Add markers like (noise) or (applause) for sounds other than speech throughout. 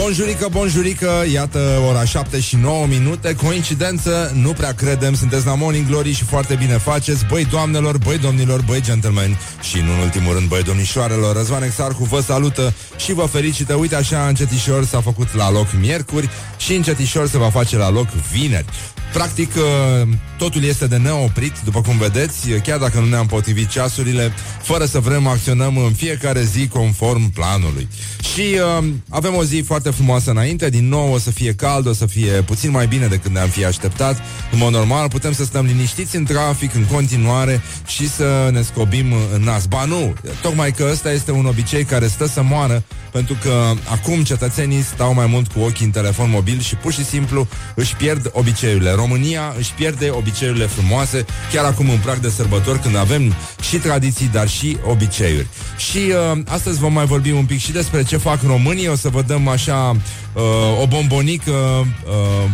Bonjurică, bonjurică, iată ora 7 și 9 minute. Coincidență, nu prea credem Sunteți la Morning Glory și foarte bine faceți. Băi doamnelor, băi domnilor, băi gentlemen. Și nu în ultimul rând, băi domnișoarelor Răzvan Exarcu vă salută și vă felicită Uite așa, încetișor s-a făcut la loc miercuri Și încetișor se va face la loc vineri Practic, uh, totul este de neoprit, după cum vedeți, chiar dacă nu ne-am potrivit ceasurile, fără să vrem acționăm în fiecare zi conform planului. Și uh, avem o zi foarte frumoasă înainte, din nou o să fie cald, o să fie puțin mai bine decât ne-am fi așteptat. În mod normal, putem să stăm liniștiți în trafic în continuare și să ne scobim în nas. Ba nu, tocmai că ăsta este un obicei care stă să moară pentru că acum cetățenii stau mai mult cu ochii în telefon mobil și pur și simplu își pierd obiceiurile. România își pierde obiceiurile frumoase chiar acum în prag de sărbători când avem și tradiții, dar și obiceiuri. Și uh, astăzi vom mai vorbi un pic și despre ce fac românii. O să vă dăm așa uh, o bombonică uh,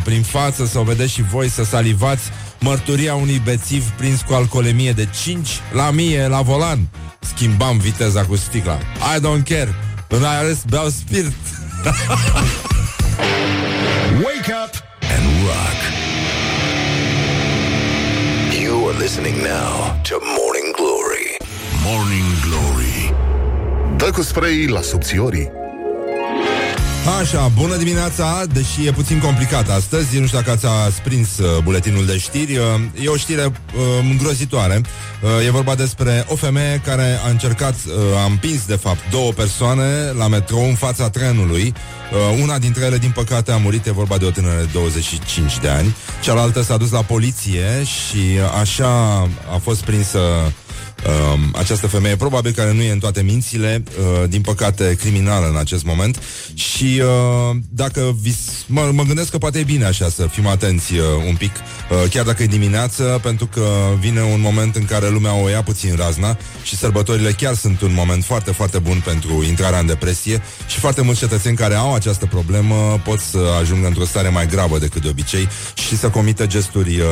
prin față, să o vedeți și voi, să salivați mărturia unui bețiv prins cu alcoolemie de 5 la mie la volan. Schimbam viteza cu sticla. I don't care. În aia beau spirit. (laughs) Wake up and rock. You are listening now to Morning Glory. Morning Glory. Dă cu spray la subțiorii. Așa, bună dimineața, deși e puțin complicat astăzi, nu știu dacă ați sprins uh, buletinul de știri, uh, e o știre uh, îngrozitoare. Uh, e vorba despre o femeie care a încercat, uh, a împins de fapt două persoane la metrou în fața trenului. Uh, una dintre ele, din păcate, a murit, e vorba de o tânără de 25 de ani. Cealaltă s-a dus la poliție și așa a fost prinsă uh, această femeie, probabil care nu e în toate mințile, uh, din păcate criminală în acest moment. Și uh, dacă vis, mă, mă gândesc că poate e bine așa să fim atenți uh, un pic, uh, chiar dacă e dimineață, pentru că vine un moment în care lumea o ia puțin razna și sărbătorile chiar sunt un moment foarte, foarte bun pentru intrarea în depresie și foarte mulți cetățeni care au această problemă pot să ajungă într-o stare mai gravă decât de obicei și să comită gesturi uh,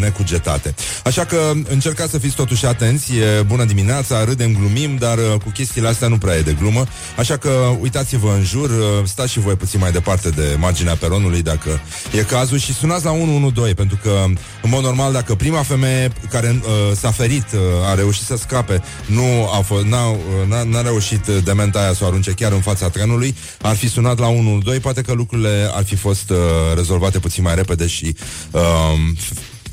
necugetate. Așa că încercați să fiți totuși atenți, e bună dimineața, râdem, glumim, dar uh, cu chestiile astea nu prea e de glumă, așa că uitați-vă în jur, uh, stați și voi puțin mai departe de marginea peronului dacă e cazul. Și sunați la 112, pentru că, în mod normal, dacă prima femeie care uh, s-a ferit, uh, a reușit să scape, nu a fost, n-a, uh, n-a, n-a reușit uh, dementa aia să o arunce chiar în fața trenului, ar fi sunat la 112, poate că lucrurile ar fi fost uh, rezolvate puțin mai repede și uh,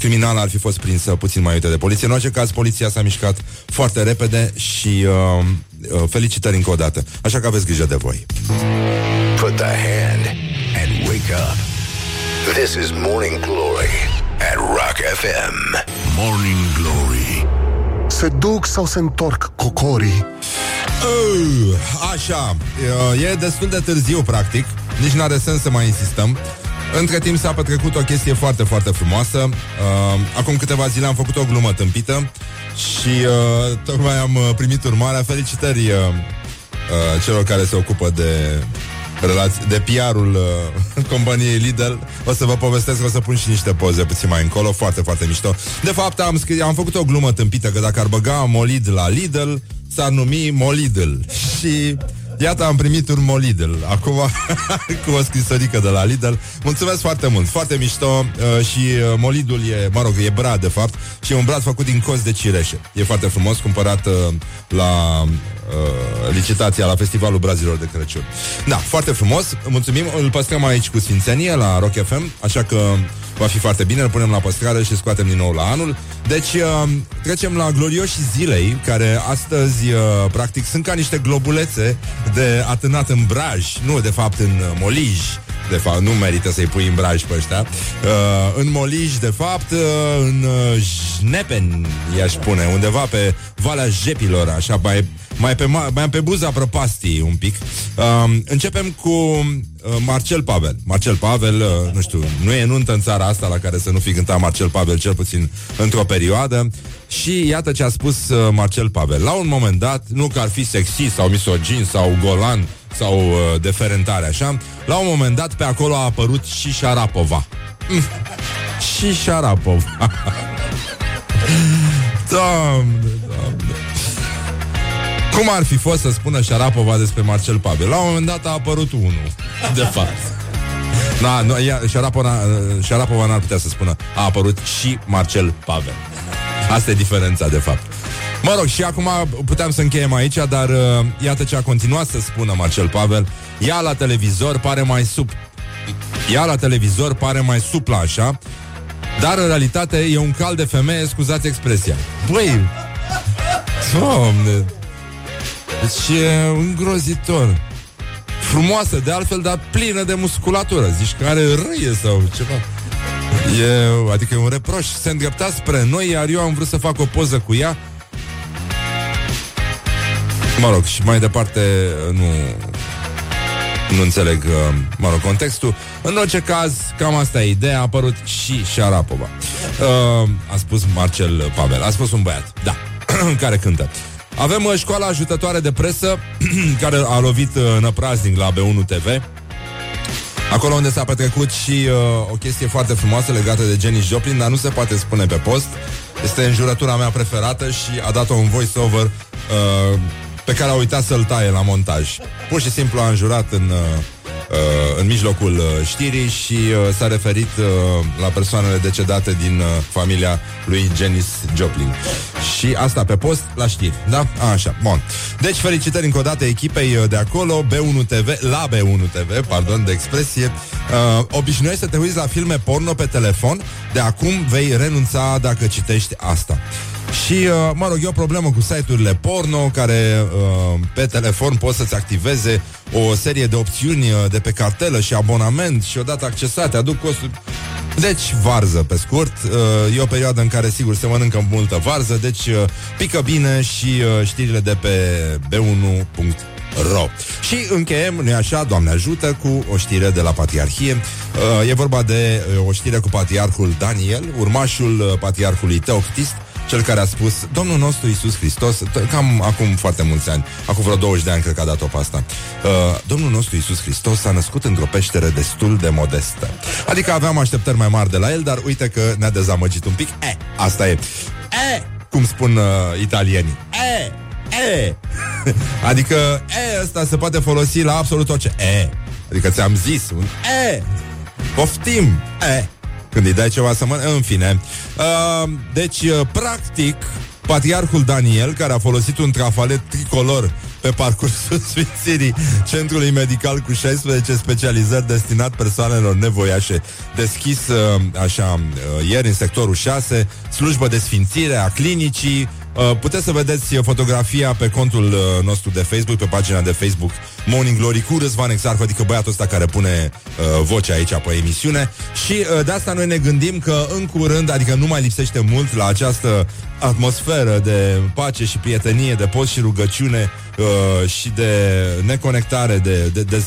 criminala ar fi fost prinsă puțin mai uite de poliție. În orice caz, poliția s-a mișcat foarte repede și uh, uh, felicitări încă o dată. Așa că aveți grijă de voi. Put the hand and wake up. This is Morning Glory at Rock FM. Morning Glory. Se duc sau se întorc cocorii? Uh, așa, uh, e destul de târziu, practic. Nici n-are sens să mai insistăm. Între timp s-a petrecut o chestie foarte, foarte frumoasă. Uh, acum câteva zile am făcut o glumă tâmpită și uh, tocmai am uh, primit urmarea. Felicitări uh, uh, celor care se ocupă de relați- de PR-ul uh, (laughs) companiei Lidl. O să vă povestesc, o să pun și niște poze puțin mai încolo, foarte, foarte mișto. De fapt, am, scris, am făcut o glumă tâmpită, că dacă ar băga Molid la Lidl, s-ar numi Molidl. (laughs) Și Iată, am primit un Molidl Acum (laughs) cu o scrisorică de la Lidl. Mulțumesc foarte mult, foarte mișto. Uh, Și uh, Molidul e, mă rog, e brad de fapt Și e un brad făcut din cos de cireșe. E foarte frumos, cumpărat uh, la uh, licitația la Festivalul Brazilor de Crăciun. Da, foarte frumos, mulțumim. Îl păstrăm aici cu sfințenie la Rock FM Așa că va fi foarte bine, îl punem la păstrare și scoatem din nou la anul. Deci uh, trecem la glorioșii zilei, care astăzi, uh, practic, sunt ca niște globulețe de atânat în braj, nu, de fapt, în uh, molij. De fapt, nu merită să-i pui în braj pe ăștia. Uh, în Molij, de fapt, uh, în uh, Jnepen, i-aș spune, undeva pe Valea Jepilor, așa, mai, mai, pe, ma- mai pe buza prăpastii un pic. Uh, începem cu uh, Marcel Pavel. Marcel Pavel, uh, nu știu, nu e nuntă în țara asta la care să nu fi cântat Marcel Pavel, cel puțin într-o perioadă. Și iată ce a spus uh, Marcel Pavel. La un moment dat, nu că ar fi sexy sau misogin sau golan sau uh, deferentare, așa, la un moment dat pe acolo a apărut și Șarapova. Mm. Și Șarapova. (laughs) doamne, doamne. Cum ar fi fost să spună Șarapova despre Marcel Pavel? La un moment dat a apărut unul. De fapt. Da, nu, ea, Șarapova, Șarapova n-ar putea să spună A apărut și Marcel Pavel Asta e diferența, de fapt Mă rog, și acum puteam să încheiem aici, dar uh, iată ce a continuat să spună Marcel Pavel. Ea la televizor pare mai sub... Ea la televizor pare mai suplă așa, dar în realitate e un cal de femeie, scuzați expresia. Băi, doamne, deci e îngrozitor. Frumoasă, de altfel, dar plină de musculatură. Zici că are râie sau ceva. E, adică e un reproș. Se îndrepta spre noi, iar eu am vrut să fac o poză cu ea Mă rog, și mai departe nu nu înțeleg, uh, mă rog, contextul. În orice caz, cam asta e ideea. A apărut și Șarapova. Uh, a spus Marcel Pavel. A spus un băiat, da, (clears throat) care cântă. Avem uh, școala ajutătoare de presă (clears throat) care a lovit uh, năpraznic la B1 TV. Acolo unde s-a petrecut și uh, o chestie foarte frumoasă legată de Jenny Joplin, dar nu se poate spune pe post. Este înjurătura mea preferată și a dat-o un voice-over uh, pe care a uitat să-l taie la montaj. Pur și simplu a înjurat în, uh, uh, în mijlocul uh, știrii și uh, s-a referit uh, la persoanele decedate din uh, familia lui Janis Joplin. Și asta pe post la știri, da? A, așa, bun. Deci felicitări încă o dată echipei uh, de acolo, B1 TV, la B1 TV, pardon de expresie. Uh, obișnuiești să te uiți la filme porno pe telefon, de acum vei renunța dacă citești asta. Și, uh, mă rog, e o problemă cu site-urile porno care uh, pe telefon pot să-ți activeze o serie de opțiuni uh, de pe cartelă și abonament și odată accesate aduc costuri. Deci, varză, pe scurt, uh, e o perioadă în care, sigur, se mănâncă multă varză, deci uh, pică bine și uh, știrile de pe b1.ro. Și încheiem, nu așa, Doamne ajută, cu o știre de la Patriarhie. Uh, e vorba de uh, o știre cu patriarhul Daniel, urmașul uh, patriarhului Teoctist, cel care a spus Domnul nostru Isus Hristos, cam acum foarte mulți ani, acum vreo 20 de ani cred că a dat-o pe asta, uh, Domnul nostru Isus Hristos s-a născut într-o peșteră destul de modestă. Adică aveam așteptări mai mari de la el, dar uite că ne-a dezamăgit un pic. E, asta e. E, cum spun uh, italienii. E, e. (laughs) adică e ăsta se poate folosi la absolut orice. E. Adică ți-am zis un e. Poftim. E. Când îi dai ceva să mănânce, în fine. Uh, deci, uh, practic, patriarhul Daniel, care a folosit un trafalet tricolor pe parcursul (laughs) Sfințirii Centrului Medical cu 16 specializări destinat persoanelor nevoiașe, deschis uh, așa uh, ieri în sectorul 6, slujbă de sfințire a clinicii, Uh, puteți să vedeți fotografia pe contul uh, nostru de Facebook, pe pagina de Facebook Morning Glory cu Răzvan Exarcu, adică băiatul ăsta care pune uh, vocea aici pe emisiune și uh, de asta noi ne gândim că în curând, adică nu mai lipsește mult la această atmosferă de pace și prietenie, de post și rugăciune uh, și de neconectare, de, de, de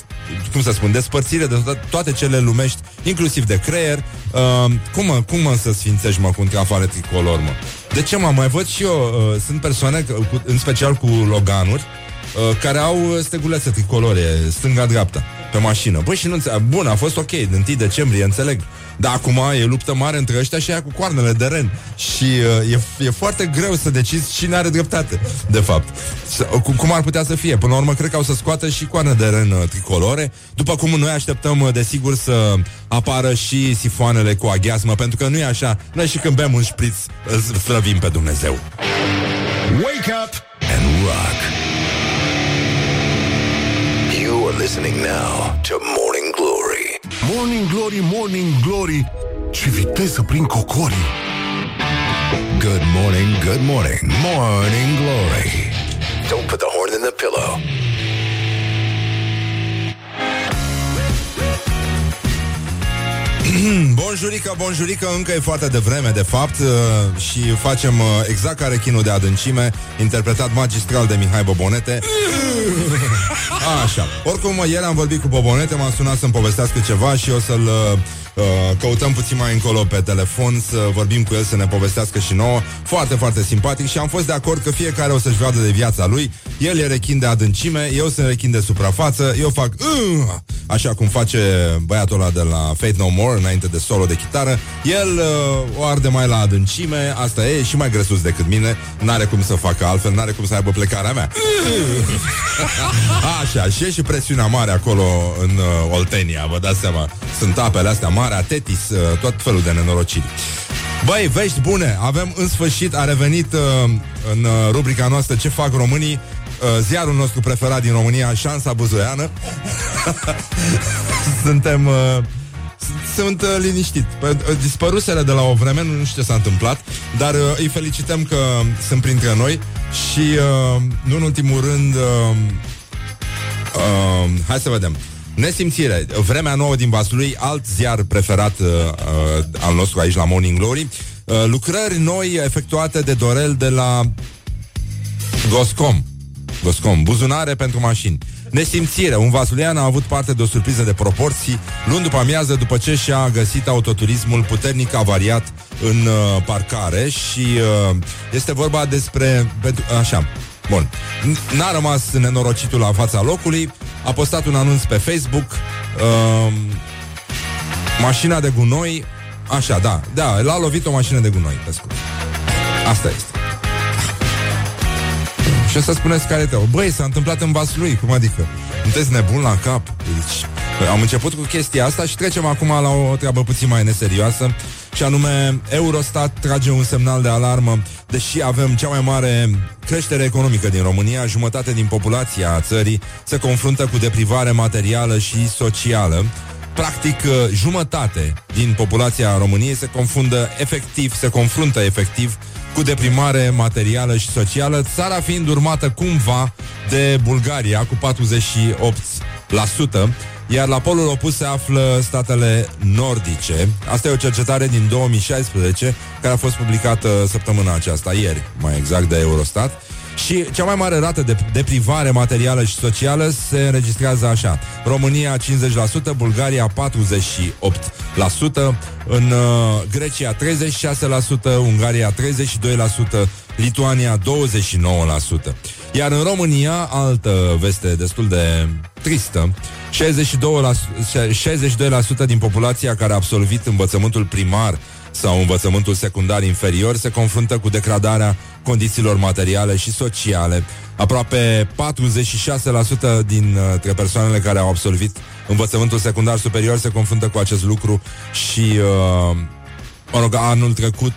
cum să spun, despărțire de to- toate cele lumești, inclusiv de creier. Uh, cum, mă, cum mă să sfințești, mă, cu un trafare tricolor, mă? De ce, mă, mai văd și eu, uh, sunt persoane, cu, în special cu loganuri, uh, care au stegulețe tricolore, stânga-dreapta, pe mașină. Băi, și nu înțeleg. Bun, a fost ok, din 1 decembrie, înțeleg. Dar acum e luptă mare între ăștia și aia cu coarnele de ren. Și uh, e, e foarte greu să decizi cine are dreptate, de fapt. S- cu- cum ar putea să fie? Până la urmă, cred că au să scoată și coarne de ren uh, tricolore, după cum noi așteptăm, uh, desigur, să apară și sifoanele cu aghiasmă, pentru că nu e așa. Noi și când bem un șpriț, îl slăvim pe Dumnezeu. Wake up and rock. Listening now to Morning Glory. Morning Glory, Morning Glory Ce viteză prin cocorii Good morning, good morning, Morning Glory. Don't put the horn in the pillow. (clears throat) Bonjurică, bonjurică, încă e foarte devreme, de fapt, uh, și facem uh, exact ca rechinul de adâncime, interpretat magistral de Mihai Bobonete. (laughs) Așa. Oricum, ieri am vorbit cu Bobonete, m-a sunat să-mi povestească ceva și o să-l uh, uh, căutăm puțin mai încolo pe telefon, să vorbim cu el, să ne povestească și nouă. Foarte, foarte simpatic și am fost de acord că fiecare o să-și vadă de viața lui. El e rechin de adâncime, eu sunt rechin de suprafață, eu fac uh, așa cum face băiatul ăla de la Fate No More, înainte de solo de chitară. El uh, o arde mai la adâncime, asta e, și mai grăsus decât mine, n-are cum să facă altfel, n-are cum să aibă plecarea mea. (laughs) așa, și e și presiunea mare acolo în uh, Oltenia, vă dați seama. Sunt apele astea mari, Tetis, uh, tot felul de nenorociri. Băi, vești bune, avem în sfârșit, a revenit uh, în uh, rubrica noastră Ce fac românii uh, ziarul nostru preferat din România, Șansa Buzoiană. (laughs) Suntem... Uh, sunt uh, liniștit. Uh, dispăruseră de la o vreme, nu știu ce s-a întâmplat, dar uh, îi felicităm că sunt printre noi și, uh, nu în ultimul rând, uh, uh, hai să vedem. Nesimțire, vremea nouă din Vaslui, alt ziar preferat uh, uh, al nostru aici la Morning Glory. Uh, lucrări noi efectuate de Dorel de la Goscom. Goscom, buzunare pentru mașini. Nesimțire, un vasulian a avut parte de o surpriză de proporții luni după amiază după ce și-a găsit autoturismul puternic avariat în uh, parcare și uh, este vorba despre... Pentru, așa, bun. N-a rămas nenorocitul la fața locului, a postat un anunț pe Facebook, uh, mașina de gunoi, așa, da, da, l-a lovit o mașină de gunoi, pe scurt. Asta este. Și să spuneți care te Băi, s-a întâmplat în Vaslui, cum adică? Sunteți nebun la cap? Deci, am început cu chestia asta și trecem acum la o treabă puțin mai neserioasă și anume Eurostat trage un semnal de alarmă deși avem cea mai mare creștere economică din România, jumătate din populația țării se confruntă cu deprivare materială și socială. Practic, jumătate din populația României se confundă efectiv, se confruntă efectiv cu deprimare materială și socială, țara fiind urmată cumva de Bulgaria cu 48%, iar la polul opus se află statele nordice. Asta e o cercetare din 2016 care a fost publicată săptămâna aceasta, ieri, mai exact, de Eurostat. Și cea mai mare rată de deprivare materială și socială se înregistrează așa. România 50%, Bulgaria 48%, în uh, Grecia 36%, Ungaria 32%, Lituania 29%. Iar în România, altă veste destul de tristă, 62%, 62% din populația care a absolvit învățământul primar sau învățământul secundar inferior se confruntă cu degradarea condițiilor materiale și sociale. Aproape 46% dintre persoanele care au absolvit învățământul secundar superior se confruntă cu acest lucru și uh, mă rog, anul trecut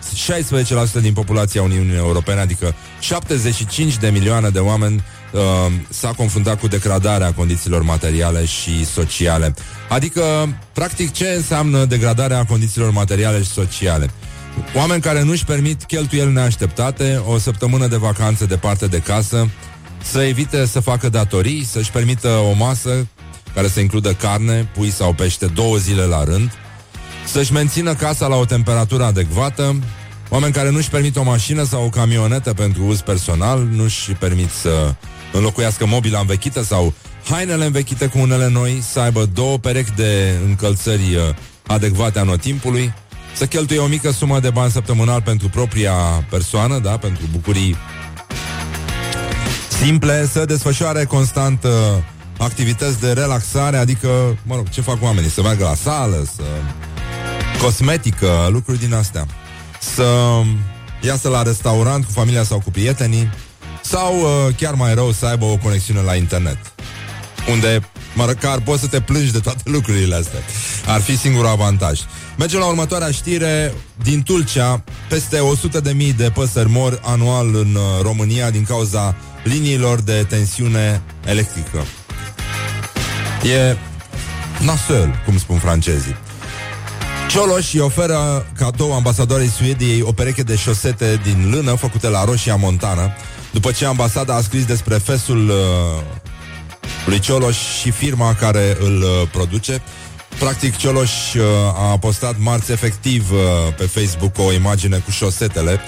16% din populația Uniunii Europene, adică 75 de milioane de oameni uh, s-a confruntat cu degradarea condițiilor materiale și sociale. Adică, practic, ce înseamnă degradarea condițiilor materiale și sociale? Oameni care nu-și permit cheltuieli neașteptate, o săptămână de vacanță departe de casă, să evite să facă datorii, să-și permită o masă care să includă carne, pui sau pește două zile la rând, să-și mențină casa la o temperatură adecvată, oameni care nu-și permit o mașină sau o camionetă pentru uz personal, nu-și permit să înlocuiască mobila învechită sau hainele învechite cu unele noi, să aibă două perechi de încălțări uh, adecvate anotimpului, să cheltuie o mică sumă de bani săptămânal pentru propria persoană, da, pentru bucurii simple, să desfășoare constant uh, activități de relaxare, adică, mă rog, ce fac oamenii? Să meargă la sală, să... cosmetică, lucruri din astea. Să iasă la restaurant cu familia sau cu prietenii, sau uh, chiar mai rău să aibă o conexiune la internet. Unde măcar poți să te plângi de toate lucrurile astea. Ar fi singurul avantaj. Mergem la următoarea știre. Din Tulcea, peste 100.000 de, mii de păsări mor anual în uh, România din cauza liniilor de tensiune electrică. E nasol, cum spun francezii. Cioloș îi oferă cadou ambasadoarei Suediei o pereche de șosete din lână făcute la Roșia Montana, după ce ambasada a scris despre fesul uh, lui Cioloș și firma care îl uh, produce. Practic, Cioloș uh, a postat marți efectiv uh, pe Facebook o imagine cu șosetele.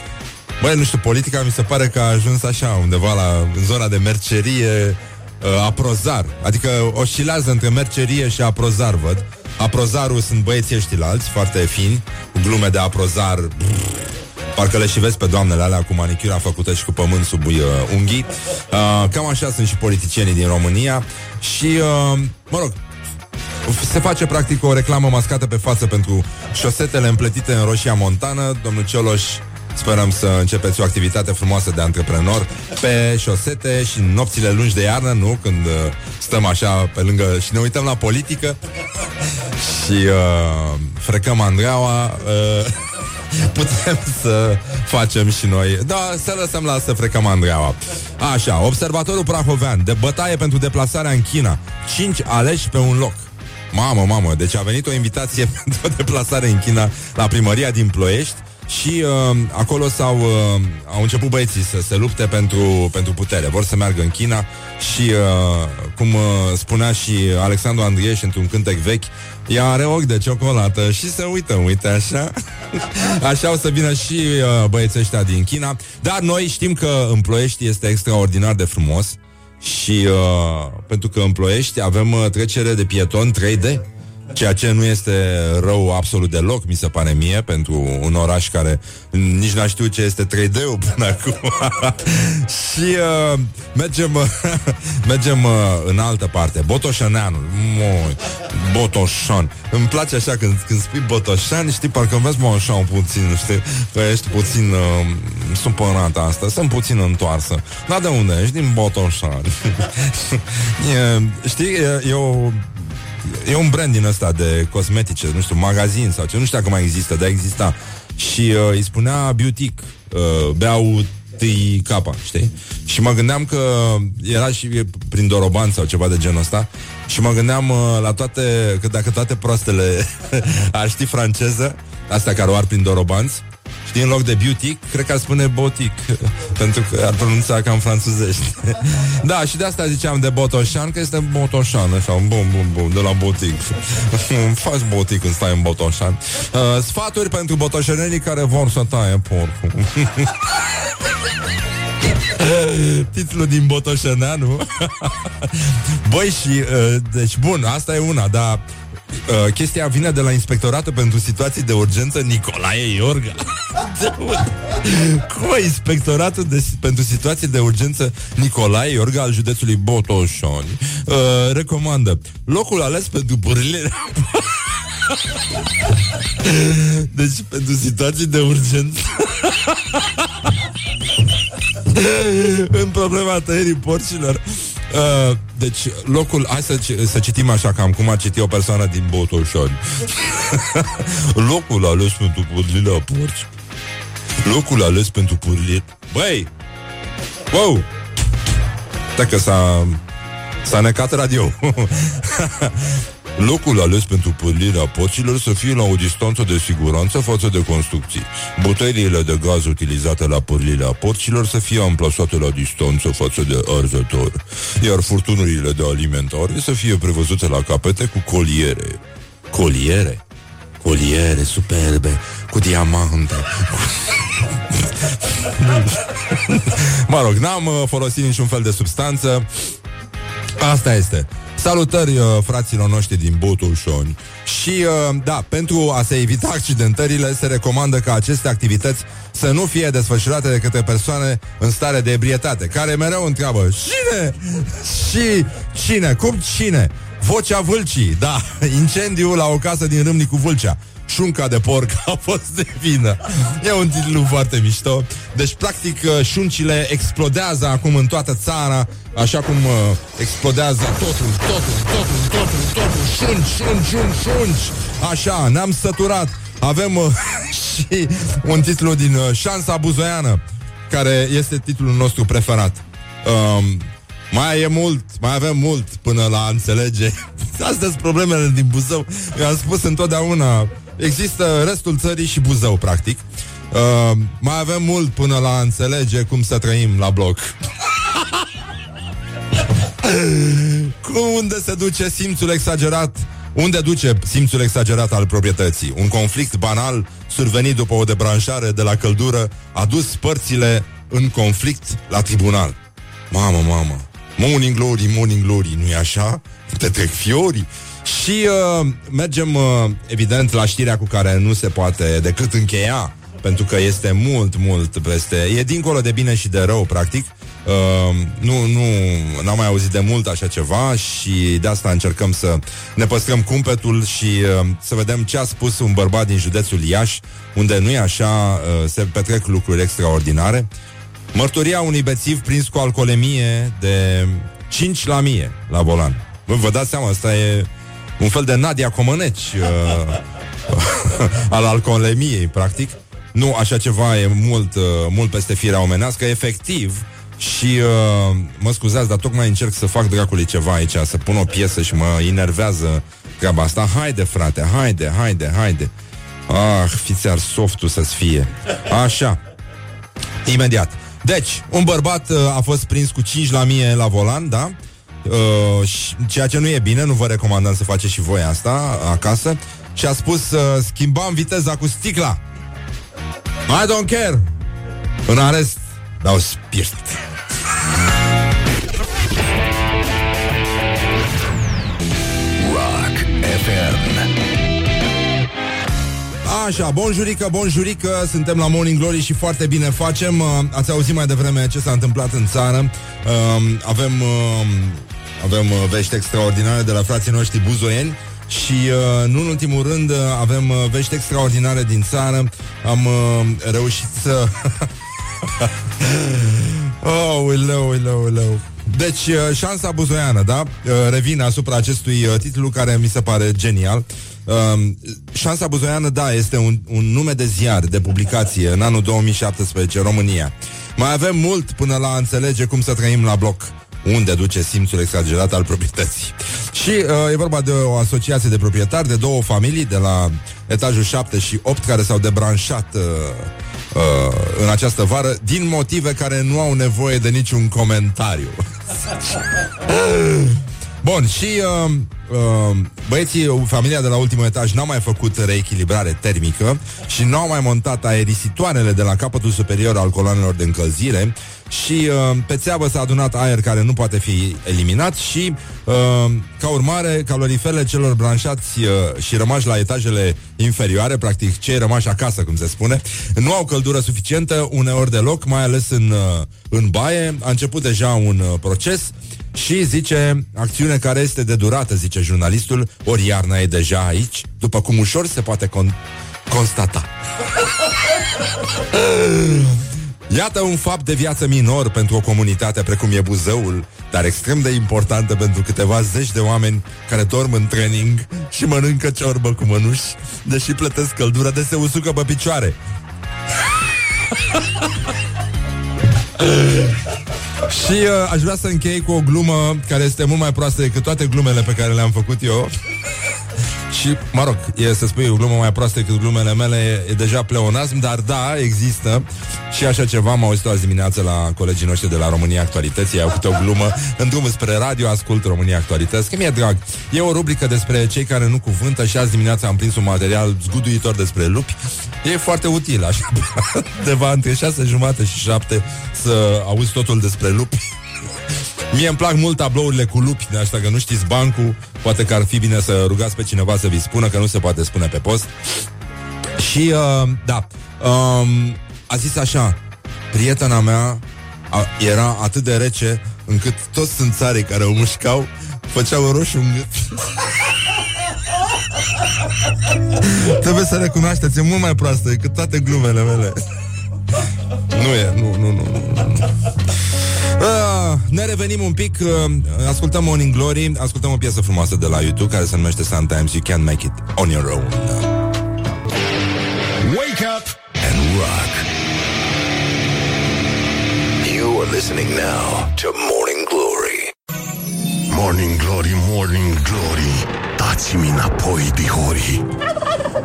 Băi, nu știu, politica mi se pare că a ajuns așa, undeva la, în zona de mercerie uh, aprozar. Adică oscilează între mercerie și aprozar, văd. Aprozarul sunt băieții ăștia alți, foarte fini, cu glume de aprozar. Brrr, Parcă le și vezi pe doamnele alea cu manicura făcută și cu pământ sub uh, unghii. Uh, cam așa sunt și politicienii din România. Și, uh, mă rog, Se face practic o reclamă mascată pe față pentru șosetele împletite în roșia montană. Domnul Cioloș Sperăm să începeți o activitate frumoasă de antreprenor pe șosete și în nopțile lungi de iarnă, nu? Când uh, stăm așa pe lângă și ne uităm la politică (laughs) și uh, frecăm Andreaua, uh, (laughs) putem să facem și noi. Da, să lăsăm la să frecăm Andreaua. Așa, observatorul Prahovean, de bătaie pentru deplasarea în China. 5 aleși pe un loc. Mamă, mamă, deci a venit o invitație (laughs) pentru o deplasare în China la primăria din Ploiești și uh, acolo s-au, uh, au început băieții să se lupte pentru, pentru putere. Vor să meargă în China și, uh, cum uh, spunea și Alexandru Andrieș într-un cântec vechi, ea are ochi de ciocolată și se uită, uite așa. (laughs) așa o să vină și uh, băieții ăștia din China. Dar noi știm că în Ploiești este extraordinar de frumos și uh, pentru că în Ploiești avem uh, trecere de pieton 3D. Ceea ce nu este rău absolut deloc, mi se pare mie, pentru un oraș care nici n-a știut ce este 3D-ul până acum. (laughs) și uh, mergem, uh, (laughs) mergem uh, în altă parte. Botoșaneanul. Moi, Botoșan. Îmi place așa când, când spui Botoșan, știi, parcă vezi mă așa puțin, știi, că ești puțin uh, supărat asta. Sunt puțin întoarsă. Dar de unde ești? Din Botoșan. (laughs) e, știi, e, e o E un brand din ăsta de cosmetice, nu știu, magazin sau ce, nu știu dacă mai există, dar exista. Și uh, îi spunea Beautic, uh, beau capa, știi? Și mă gândeam că era și prin Doroban sau ceva de genul ăsta și mă gândeam uh, la toate, că dacă toate proastele (laughs) ar ști franceză, astea care o ar prin Dorobanți, Știi, în loc de beauty, cred că ar spune botic, (laughs) pentru că ar pronunța cam franțuzești. (laughs) da, și de asta ziceam de Botoșan, că este Botoșan, așa, bun, bun, bun, de la botic. (laughs) Faci botic când stai în Botoșan. Uh, sfaturi pentru botoșenenii care vor să taie porcul. Titlul din Botoșeneanu Băi și uh, Deci bun, asta e una Dar Uh, chestia vine de la Inspectoratul pentru Situații de Urgență Nicolae Iorga. (laughs) Cum Inspectoratul de, pentru Situații de Urgență Nicolae Iorga al județului Botoșani uh, recomandă locul ales pentru pârârile (laughs) Deci pentru situații de urgență. (laughs) În problema tăierii porcilor Uh, deci, locul... Hai să, să citim așa, cam cum a citit o persoană din Botoșani. (laughs) locul ales pentru purlile a porci. Locul ales pentru purlile... Băi! Wow! Dacă s-a... S-a necat radio. (laughs) Locul ales pentru pârlirea porcilor să fie la o distanță de siguranță față de construcții. Buteliile de gaz utilizate la pârlirea porcilor să fie amplasate la distanță față de arzător, iar furtunurile de alimentare să fie prevăzute la capete cu coliere. Coliere? Coliere superbe, cu diamante. mă rog, n-am uh, folosit niciun fel de substanță. Asta este. Salutări uh, fraților noștri din Botoșani Și, uh, da, pentru a se evita accidentările Se recomandă ca aceste activități Să nu fie desfășurate de către persoane În stare de ebrietate Care mereu întreabă Cine? Și cine? Cum cine? Vocea vâlcii, da, (laughs) incendiu la o casă din Râmnicu Vâlcea Șunca de porc (laughs) a fost de vină. E un titlu foarte mișto. Deci, practic, uh, șuncile explodează acum în toată țara Așa cum uh, explodează totul, totul, totul, totul, totul. Șunci, șunci, șunci, șunci. Așa, ne-am săturat. Avem uh, (laughs) și un titlu din uh, Șansa Buzoiană Care este titlul nostru preferat. Um, mai e mult, mai avem mult până la înțelege. (laughs) Astea sunt problemele din Buzău. Eu am spus întotdeauna Există restul țării și Buzău, practic. Uh, mai avem mult până la înțelege cum să trăim la bloc. (laughs) Cum unde se duce simțul exagerat unde duce simțul exagerat al proprietății? Un conflict banal survenit după o debranșare de la căldură a dus părțile în conflict la tribunal. Mamă, mamă, morning glory, morning glory, nu-i așa? Te trec fiorii. Și uh, mergem, uh, evident, la știrea cu care nu se poate decât încheia, pentru că este mult, mult peste... E dincolo de bine și de rău, practic. Uh, nu, nu, n-am mai auzit de mult așa ceva și de asta încercăm să ne păstrăm cumpetul și uh, să vedem ce a spus un bărbat din județul Iași, unde nu e așa, uh, se petrec lucruri extraordinare. Mărturia unui bețiv prins cu alcoolemie de 5 la mie la volan. Vă, vă dați seama, asta e un fel de Nadia Comăneci uh, (laughs) al alcoolemiei, practic. Nu, așa ceva e mult, uh, mult peste firea omenească, efectiv. Și uh, mă scuzați, dar tocmai încerc să fac dracului ceva aici, să pun o piesă și mă enervează treaba asta. Haide, frate, haide, haide, haide. Ah, fiți ar softul să-ți fie. Așa. Imediat. Deci, un bărbat uh, a fost prins cu 5 la mie la volan, da? Uh, ceea ce nu e bine, nu vă recomandăm să faceți și voi asta acasă. Și a spus, uh, schimbam viteza cu sticla. I don't care. În arest dau spirit. Rock FM. Așa, bonjurică, bonjurică, suntem la Morning Glory și foarte bine facem. Uh, ați auzit mai devreme ce s-a întâmplat în țară. Uh, avem, uh, avem uh, vești extraordinare de la frații noștri buzoieni. Și uh, nu în ultimul rând uh, avem uh, vești extraordinare din țară Am uh, reușit să... (laughs) oh, uleu, uleu, uleu. Deci, uh, șansa buzoiană, da? Uh, revine asupra acestui uh, titlu care mi se pare genial uh, Șansa buzoiană, da, este un, un nume de ziar, de publicație În anul 2017, România Mai avem mult până la a înțelege cum să trăim la bloc unde duce simțul exagerat al proprietății. Și uh, e vorba de o asociație de proprietari, de două familii, de la etajul 7 și 8, care s-au debranșat uh, uh, în această vară, din motive care nu au nevoie de niciun comentariu. (laughs) Bun, și uh, uh, băieții, familia de la ultimul etaj n-au mai făcut reechilibrare termică și nu au mai montat aerisitoarele de la capătul superior al coloanelor de încălzire și uh, pe țeavă s-a adunat aer care nu poate fi eliminat și, uh, ca urmare, caloriferele celor branșați uh, și rămași la etajele inferioare, practic cei rămași acasă, cum se spune, nu au căldură suficientă uneori deloc, mai ales în, uh, în baie. A început deja un uh, proces și zice, acțiune care este de durată, zice jurnalistul, ori iarna e deja aici, după cum ușor se poate con- constata. Iată un fapt de viață minor pentru o comunitate precum e Buzăul, dar extrem de importantă pentru câteva zeci de oameni care dorm în training și mănâncă ciorbă cu mănuși, deși plătesc căldură de se usucă pe picioare. (laughs) Și uh, aș vrea să închei cu o glumă care este mult mai proastă decât toate glumele pe care le-am făcut eu. (laughs) Și, mă rog, e să spui o glumă mai proastă decât glumele mele, e deja pleonasm, dar da, există și așa ceva. Am auzit azi dimineață la colegii noștri de la România Actualității, au câte o glumă în drumul spre radio, ascult România Actualități, că mi-e drag. E o rubrică despre cei care nu cuvântă și azi dimineața am prins un material zguduitor despre lupi. E foarte util, așa, (laughs) undeva între șase jumate și șapte să auzi totul despre lupi. (laughs) Mie îmi plac mult tablourile cu lupi, de așa că nu știți bancul, poate că ar fi bine să rugați pe cineva să vi spună, că nu se poate spune pe post. Și, uh, da, um, a zis așa, prietena mea a, era atât de rece încât toți sunt țarii care o mușcau făceau roșu în gât. (laughs) Trebuie să recunoașteți, e mult mai proastă decât toate glumele mele. nu e, nu, nu, nu, nu. nu. Uh, ne revenim un pic, uh, ascultăm Morning Glory, ascultăm o piesă frumoasă de la YouTube care se numește Sometimes You Can Make It On Your Own. Wake up and rock. You are listening now to Morning Glory. Morning Glory, Morning Glory Dați-mi înapoi, dihori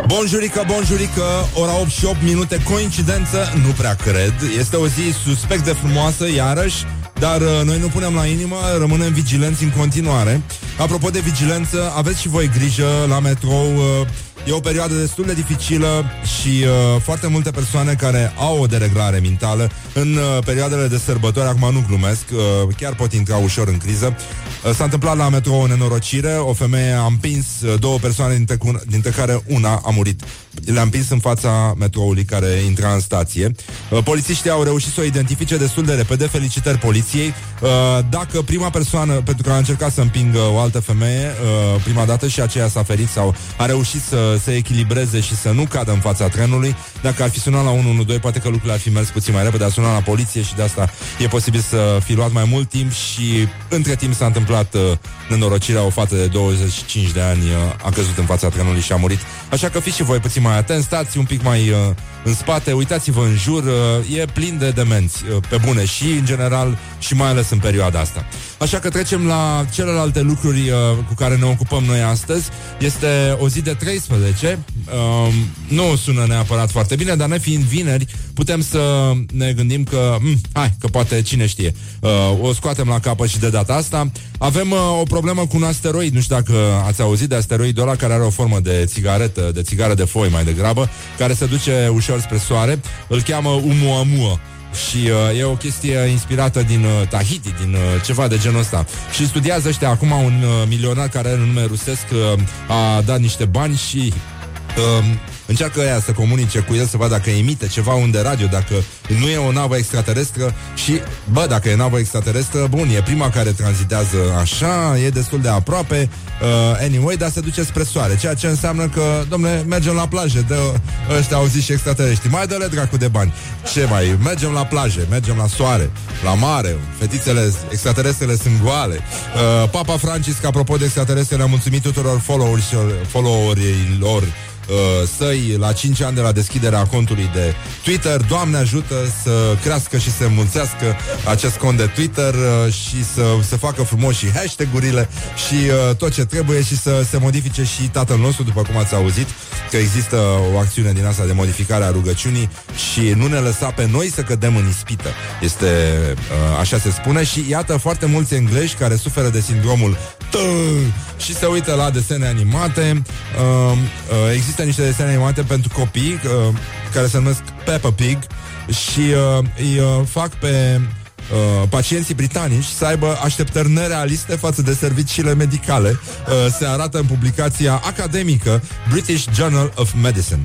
Bonjurică, bonjurică, ora 8 și 8 minute, coincidență, nu prea cred. Este o zi suspect de frumoasă, iarăși, dar uh, noi nu punem la inimă, rămânem vigilenți în continuare. Apropo de vigilență, aveți și voi grijă la metrou, uh, E o perioadă destul de dificilă și uh, foarte multe persoane care au o dereglare mentală în uh, perioadele de sărbători, acum nu glumesc, uh, chiar pot intra ușor în criză. Uh, s-a întâmplat la metro o nenorocire, o femeie a împins uh, două persoane dintre, dintre care una a murit. Le-a împins în fața metroului care intra în stație. Uh, polițiștii au reușit să o identifice destul de repede. Felicitări poliției. Uh, dacă prima persoană, pentru că a încercat să împingă o altă femeie uh, prima dată și aceea s-a ferit sau a reușit să se echilibreze și să nu cadă în fața trenului, dacă ar fi sunat la 112, poate că lucrurile ar fi mers puțin mai repede, a sunat la poliție și de asta e posibil să fi luat mai mult timp și între timp s-a întâmplat uh, nenorocirea, o fată de 25 de ani uh, a căzut în fața trenului și a murit. Așa că fiți și voi puțin mai atenți, stați un pic mai uh, în spate, uitați-vă în jur, uh, e plin de demenți, uh, pe bune, și în general și mai ales în perioada asta. Așa că trecem la celelalte lucruri uh, cu care ne ocupăm noi astăzi. Este o zi de 13, uh, nu sună neapărat foarte bine, dar ne fiind vineri, putem să ne gândim că, hm, hai, că poate cine știe, uh, o scoatem la capăt și de data asta. Avem uh, o problemă cu un asteroid, nu știu dacă ați auzit de asteroidul ăla care are o formă de țigaretă, de țigară de foi mai degrabă, care se duce ușor spre soare, îl cheamă Umuamua. Și uh, e o chestie inspirată din uh, Tahiti, din uh, ceva de genul ăsta. Și studiază ăștia acum un uh, milionar care are un nume rusesc, uh, a dat niște bani și uh, Încearcă ea să comunice cu el, să vadă dacă emite ceva unde radio, dacă nu e o navă extraterestră și, bă, dacă e navă extraterestră, bun, e prima care tranzitează așa, e destul de aproape, uh, anyway, dar se duce spre soare, ceea ce înseamnă că, domne, mergem la plaje, de ăștia au zis și extraterestri, mai dă-le dracu de bani. Ce mai? Mergem la plaje, mergem la soare, la mare, fetițele extraterestrele sunt goale. Uh, Papa Francisc, apropo de extraterestre, le-a mulțumit tuturor followerilor uh, săi la 5 ani de la deschiderea contului de Twitter. Doamne ajută să crească și să mulțească acest cont de Twitter uh, și să se facă frumos și hashtag-urile și uh, tot ce trebuie și să se modifice și tatăl nostru, după cum ați auzit, că există o acțiune din asta de modificare a rugăciunii și nu ne lăsa pe noi să cădem în ispită. Este, uh, așa se spune, și iată foarte mulți englezi care suferă de sindromul și se uită la desene animate. Uh, uh, există niște desene animate pentru copii uh, care se numesc Peppa Pig și uh, îi uh, fac pe uh, pacienții britanici să aibă așteptări nerealiste față de serviciile medicale. Uh, se arată în publicația academică British Journal of Medicine.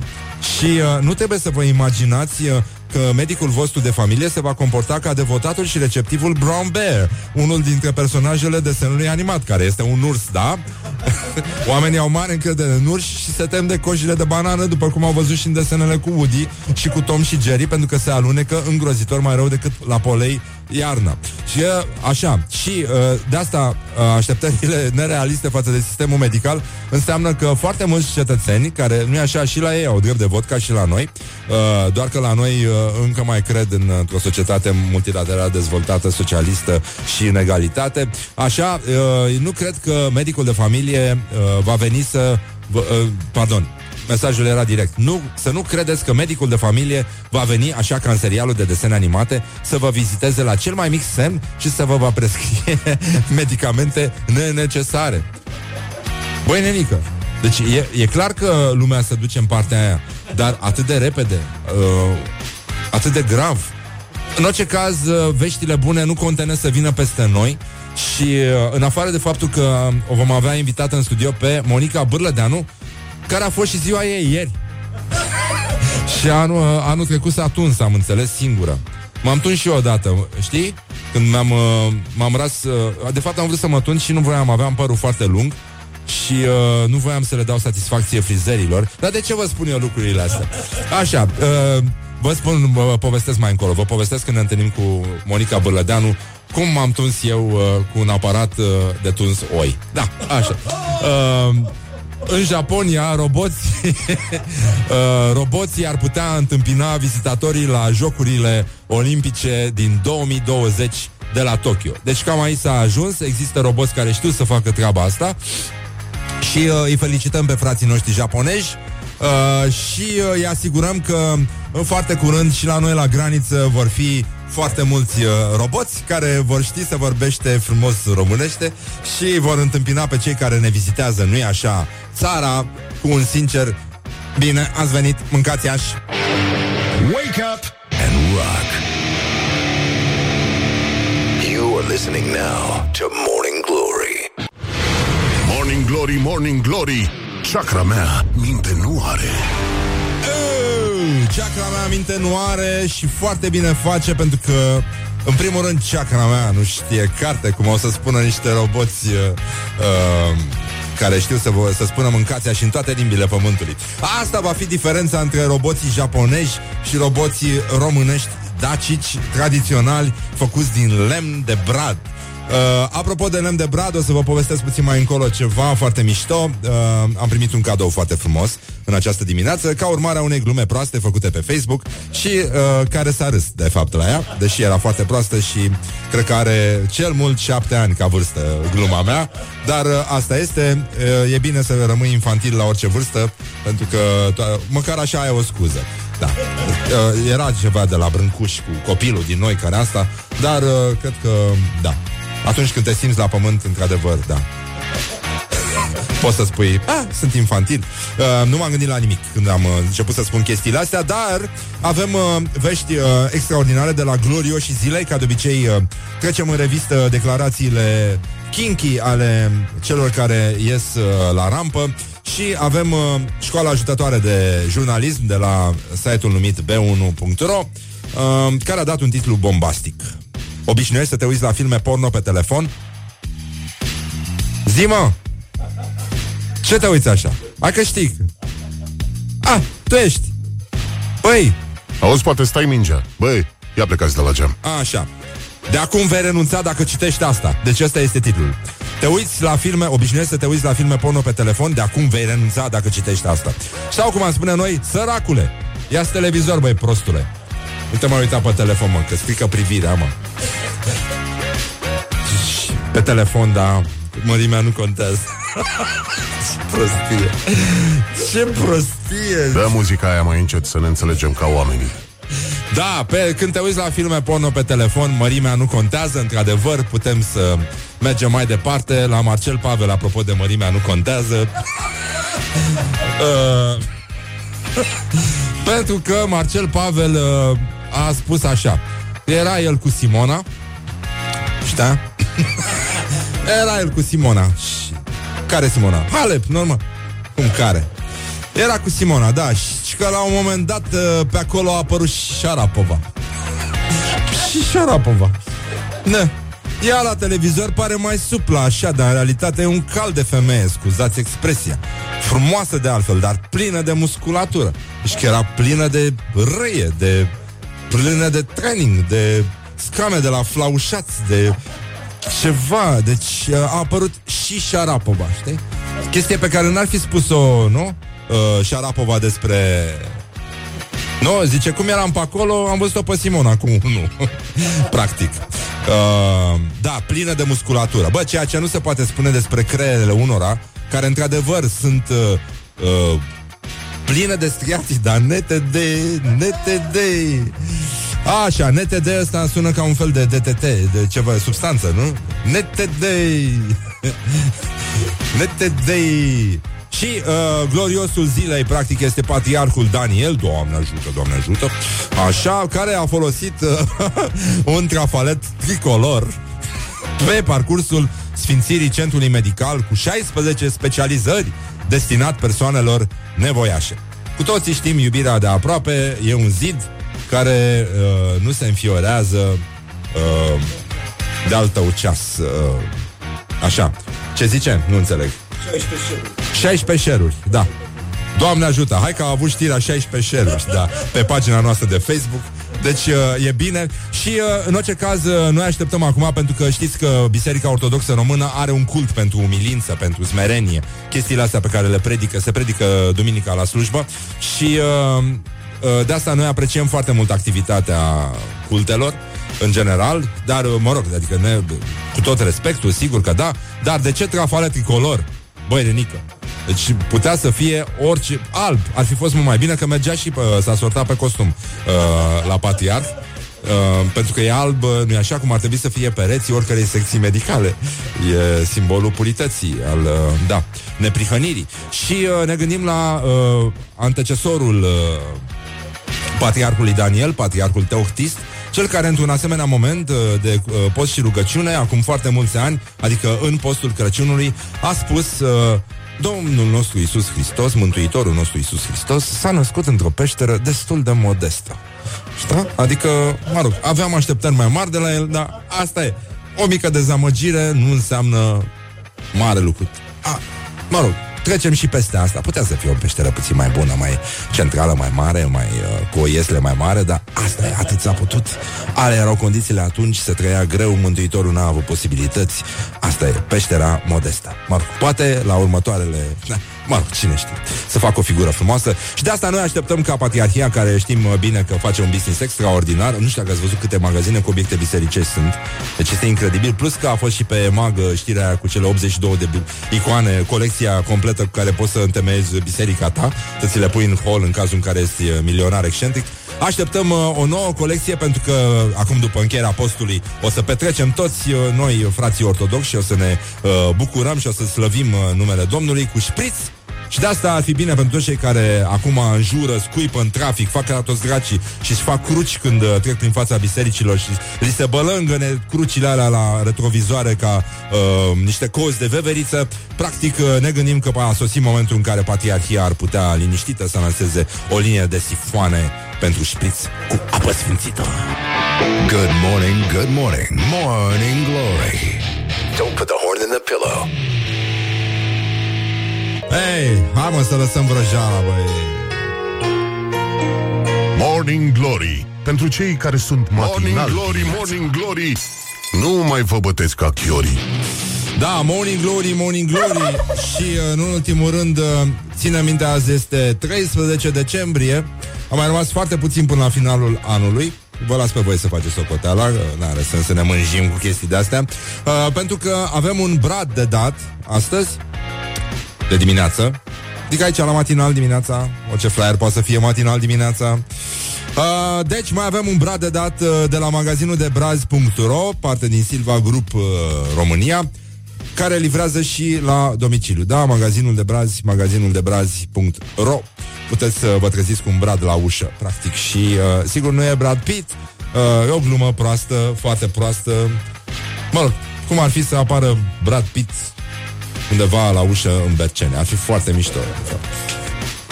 Și uh, nu trebuie să vă imaginați uh, că medicul vostru de familie se va comporta ca devotatul și receptivul Brown Bear, unul dintre personajele desenului animat, care este un urs, da? (laughs) Oamenii au mare încredere în urși și se tem de cojile de banană, după cum au văzut și în desenele cu Woody și cu Tom și Jerry, pentru că se alunecă îngrozitor mai rău decât la polei iarna. Și așa, și de asta așteptările nerealiste față de sistemul medical înseamnă că foarte mulți cetățeni, care nu e așa și la ei au drept de vot ca și la noi, doar că la noi încă mai cred în, într-o societate multilaterală dezvoltată, socialistă și în egalitate, așa, nu cred că medicul de familie va veni să pardon, Mesajul era direct. Nu, să nu credeți că medicul de familie va veni, așa ca în serialul de desene animate, să vă viziteze la cel mai mic semn și să vă va prescrie (laughs) medicamente nenecesare. Băi, nenică, deci e, e clar că lumea se duce în partea aia, dar atât de repede, uh, atât de grav. În orice caz, uh, veștile bune nu contenă să vină peste noi și uh, în afară de faptul că o vom avea invitată în studio pe Monica Bârlădeanu, care a fost și ziua ei ieri. și anul, anul trecut s-a tuns, am înțeles, singură. M-am tuns și eu odată, știi? Când m-am, uh, m-am ras... Uh, de fapt am vrut să mă tun și nu voiam, aveam părul foarte lung și uh, nu voiam să le dau satisfacție frizerilor. Dar de ce vă spun eu lucrurile astea? Așa, uh, vă spun, vă povestesc mai încolo. Vă povestesc când ne întâlnim cu Monica Bălădeanu cum m-am tuns eu uh, cu un aparat uh, de tuns oi. Da, așa. Uh, în Japonia, roboții, (laughs) uh, roboții ar putea întâmpina vizitatorii la Jocurile Olimpice din 2020 de la Tokyo. Deci cam aici s-a ajuns, există roboți care știu să facă treaba asta. Și uh, îi felicităm pe frații noștri japonezi. Uh, și uh, îi asigurăm că în foarte curând și la noi la graniță vor fi foarte mulți uh, roboți care vor ști să vorbește frumos românește și vor întâmpina pe cei care ne vizitează, nu-i așa, țara cu un sincer Bine, ați venit, mâncați aș. Wake up and rock. You are listening now to Morning Glory. Morning Glory, Morning Glory Chakra mea minte nu are Chakra mea minte nu are și foarte bine face pentru că în primul rând, chakra mea nu știe carte, cum o să spună niște roboți uh, uh, care știu să, vă, să spună mâncația și în toate limbile pământului. Asta va fi diferența între roboții japonezi și roboții românești dacici tradiționali făcuți din lemn de brad. Uh, apropo de lemn de brad, o să vă povestesc puțin mai încolo ceva foarte mișto. Uh, am primit un cadou foarte frumos în această dimineață, ca urmare a unei glume proaste făcute pe Facebook și uh, care s-a râs, de fapt, la ea, deși era foarte proastă și cred că are cel mult șapte ani ca vârstă gluma mea, dar uh, asta este, uh, e bine să rămâi infantil la orice vârstă, pentru că to- măcar așa ai o scuză. Da. Uh, era ceva de la Brâncuș cu copilul din noi care asta, dar uh, cred că, da, atunci când te simți la pământ, într-adevăr, da. Poți să spui, ah, sunt infantil. Uh, nu m-am gândit la nimic când am uh, început să spun chestiile astea, dar avem uh, vești uh, extraordinare de la glorioși zilei, ca de obicei uh, trecem în revistă declarațiile kinky ale celor care ies uh, la rampă și avem uh, școala ajutătoare de jurnalism de la site-ul numit b1.ro uh, care a dat un titlu bombastic. Obișnuiești să te uiți la filme porno pe telefon? Zi-mă! Ce te uiți așa? Hai că știi. Ah, tu ești. Băi, Auzi, poate stai mingea Băi, ia plecați de la geam așa. De acum vei renunța dacă citești asta. Deci ăsta este titlul. Te uiți la filme, obișnuiești să te uiți la filme porno pe telefon, de acum vei renunța dacă citești asta. Sau cum am spune noi, săracule, ia televizor, băi, prostule. Nu te mai uita pe telefon, mă, că strică privirea, mă. Pe telefon, da, mărimea nu contează. (laughs) Ce prostie. Ce prostie. Dă muzica aia mai încet să ne înțelegem ca oamenii Da, pe, când te uiți la filme porno pe telefon, mărimea nu contează, într-adevăr, putem să mergem mai departe. La Marcel Pavel, apropo de mărimea nu contează. (laughs) uh, (laughs) pentru că Marcel Pavel uh, a spus așa. Era el cu Simona, știa? (laughs) Era el cu Simona. Și... Care Simona? Halep, normal. Cum care? Era cu Simona, da, și că la un moment dat uh, pe acolo a apărut și Șarapova. Și Șarapova. Ne. Ea la televizor pare mai suplă așa, dar în realitate e un cal de femeie, scuzați expresia. Frumoasă de altfel, dar plină de musculatură. Deci că era plină de râie, de plină de training, de scame de la flaușați, de ceva. Deci a apărut și Șarapova, știi? Chestie pe care n-ar fi spus-o, nu? Uh, Șarapova despre... Nu, zice, cum eram pe acolo, am văzut-o pe Simona, acum (laughs) nu. Practic. Uh, da, plină de musculatură. Bă, ceea ce nu se poate spune despre creierele unora, care într-adevăr sunt uh, uh, pline de striații, dar nete de, nete de... Așa, NTD ăsta sună ca un fel de DTT, de ceva, substanță, nu? NTD (laughs) NTD și uh, gloriosul zilei, practic, este patriarhul Daniel, Doamne ajută, Doamne ajută, așa, care a folosit uh, (laughs) un trafalet tricolor pe parcursul Sfințirii Centrului Medical cu 16 specializări destinat persoanelor nevoiașe. Cu toții știm, iubirea de aproape e un zid care uh, nu se înfiorează uh, de al tău ceas. Uh, așa. Ce zice? Nu înțeleg. 16 share-uri, da. Doamne ajută, hai că a avut știrea 16 share-uri, da, pe pagina noastră de Facebook. Deci uh, e bine. Și uh, în orice caz uh, noi așteptăm acum pentru că știți că Biserica Ortodoxă Română are un cult pentru umilință, pentru smerenie, chestiile astea pe care le predică, se predică duminica la slujbă. Și uh, uh, de asta noi apreciem foarte mult activitatea cultelor în general, dar uh, mă rog, adică ne, cu tot respectul, sigur că da, dar de ce trafale tricolor? Băi, Renică, deci putea să fie orice alb. Ar fi fost mult mai bine că mergea și pe, s-a sortat pe costum uh, la patriarh. Uh, pentru că e alb, nu e așa cum ar trebui să fie pereții oricărei secții medicale. E simbolul purității, al, uh, da, neprihănirii. Și uh, ne gândim la uh, antecesorul uh, patriarhului Daniel, patriarhul Teochtist, cel care într-un asemenea moment uh, de uh, post și rugăciune, acum foarte mulți ani, adică în postul Crăciunului, a spus uh, Domnul nostru Isus Hristos, Mântuitorul nostru Isus Hristos, s-a născut într-o peșteră destul de modestă. Știi? Adică, mă rog, aveam așteptări mai mari de la el, dar asta e. O mică dezamăgire nu înseamnă mare lucru. A, mă rog, trecem și peste asta. Putea să fie o peșteră puțin mai bună, mai centrală, mai mare, mai uh, cu o iesle mai mare, dar asta e, atât s-a putut. Ale erau condițiile atunci, se trăia greu, Mântuitorul n-a avut posibilități. Asta e, peștera modestă. Mă rog, poate la următoarele... (laughs) Da, Mă rog, cine știe, să facă o figură frumoasă. Și de asta noi așteptăm ca Patriarhia Care știm bine că face un business extraordinar Nu știu dacă ați văzut câte magazine cu obiecte bisericești sunt. Deci este incredibil. Plus că a fost și pe mag știrea cu cele 82 de icoane Colecția completă cu care poți să întemeiezi biserica ta Să ți le pui în hall în cazul în care ești milionar excentric Așteptăm uh, o nouă colecție pentru că acum după încheierea postului o să petrecem toți uh, noi, frații ortodoxi și o să ne uh, bucurăm și o să slăvim uh, numele Domnului cu șpriț și de asta ar fi bine pentru toți cei care acum înjură, scuipă în trafic, fac ca toți dracii și își fac cruci când uh, trec prin fața bisericilor și li se bălângă crucile alea la retrovizoare ca uh, niște cozi de veveriță. Practic uh, ne gândim că a sosit momentul în care patriarhia ar putea liniștită să lanseze o linie de sifoane pentru șpriț cu apă sfințită. Good morning, good morning, morning glory. Don't put the horn in the pillow. Hei, hai mă să lăsăm vrăjeala, băi. Morning Glory. Pentru cei care sunt matinali. Morning Glory, Morning Glory. Nu mai vă bătesc ca chiorii. Da, Morning Glory, Morning Glory. (laughs) Și uh, în ultimul rând uh, Ține minte, azi este 13 decembrie A mai rămas foarte puțin până la finalul anului Vă las pe voi să faceți socoteala N-are sens să ne mânjim cu chestii de-astea uh, Pentru că avem un brad de dat Astăzi de dimineață. Adică aici la matinal dimineața, orice flyer poate să fie matinal dimineața. Uh, deci mai avem un brad de dat uh, de la magazinul de braz.ro, parte din Silva Group uh, România, care livrează și la domiciliu. Da, magazinul de brazi, magazinul de brazi.ro. Puteți să vă treziți cu un brad la ușă, practic. Și uh, sigur nu e Brad Pitt, uh, e o glumă proastă, foarte proastă. Mă rog, cum ar fi să apară Brad Pitt undeva la ușă în Bercene. Ar fi foarte mișto.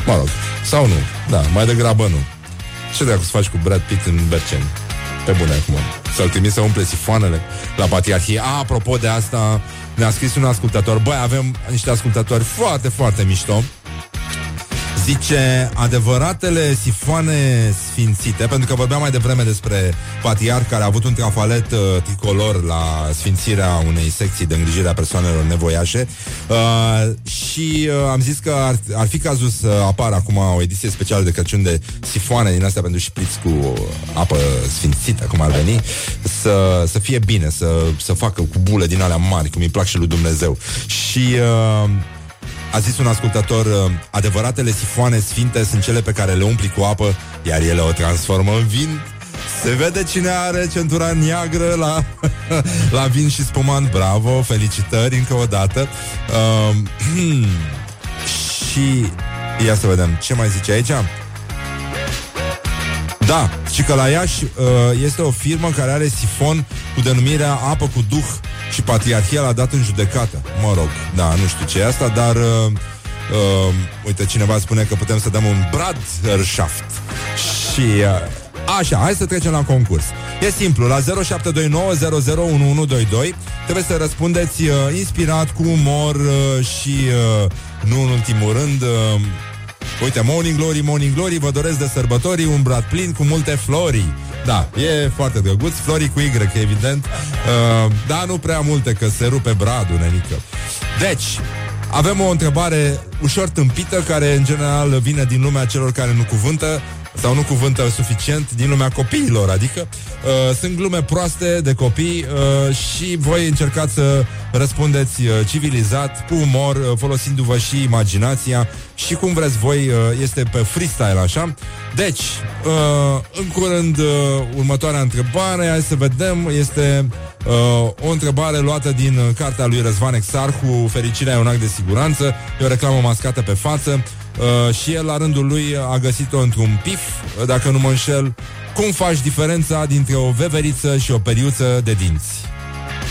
Mă rog, sau nu. Da, mai degrabă nu. Ce dacă să faci cu Brad Pitt în Bercene? Pe bune acum. Să-l trimis să umple sifoanele la patriarhie. A, apropo de asta, ne-a scris un ascultător. Băi, avem niște ascultători foarte, foarte mișto. Zice, adevăratele sifoane sfințite, pentru că vorbeam mai devreme despre patriar care a avut un trafalet uh, tricolor la sfințirea unei secții de îngrijire a persoanelor nevoiașe uh, și uh, am zis că ar, ar fi cazul să apară acum o ediție specială de Crăciun de sifoane din astea pentru șpriț cu apă sfințită, cum ar veni, să, să fie bine, să, să facă cu bule din alea mari, cum îi plac și lui Dumnezeu. Și... Uh, a zis un ascultător, uh, adevăratele sifoane sfinte sunt cele pe care le umpli cu apă, iar ele o transformă în vin. Se vede cine are centura neagră la, (laughs) la vin și spumant. Bravo, felicitări încă o dată. Uh, (clears throat) și ia să vedem ce mai zice aici. Da, și că la Iași uh, este o firmă care are sifon cu denumirea apă cu duh și patriarhia l-a dat în judecată. Mă rog, da, nu știu ce e asta, dar uh, uh, uite, cineva spune că putem să dăm un Bradshaft. Și uh, așa, hai să trecem la concurs. E simplu, la 0729001122 trebuie să răspundeți uh, inspirat, cu umor uh, și uh, nu în ultimul rând uh, Uite, Morning Glory, Morning Glory, vă doresc de sărbători un brad plin cu multe flori. Da, e foarte drăguț, flori cu Y, evident. Uh, da, nu prea multe, că se rupe bradul, nenică. Deci, avem o întrebare ușor tâmpită, care în general vine din lumea celor care nu cuvântă. Sau nu cuvântă suficient din lumea copiilor, adică uh, sunt glume proaste de copii uh, și voi încercați să răspundeți uh, civilizat, cu umor, uh, folosindu-vă și imaginația și cum vreți voi, uh, este pe freestyle, așa. Deci, uh, în curând, uh, următoarea întrebare, hai să vedem, este uh, o întrebare luată din uh, cartea lui Răzvan Exarhu, Fericirea e un act de siguranță, e o reclamă mascată pe față. Uh, și el, la rândul lui, a găsit-o într-un pif, uh, dacă nu mă înșel, cum faci diferența dintre o veveriță și o periuță de dinți.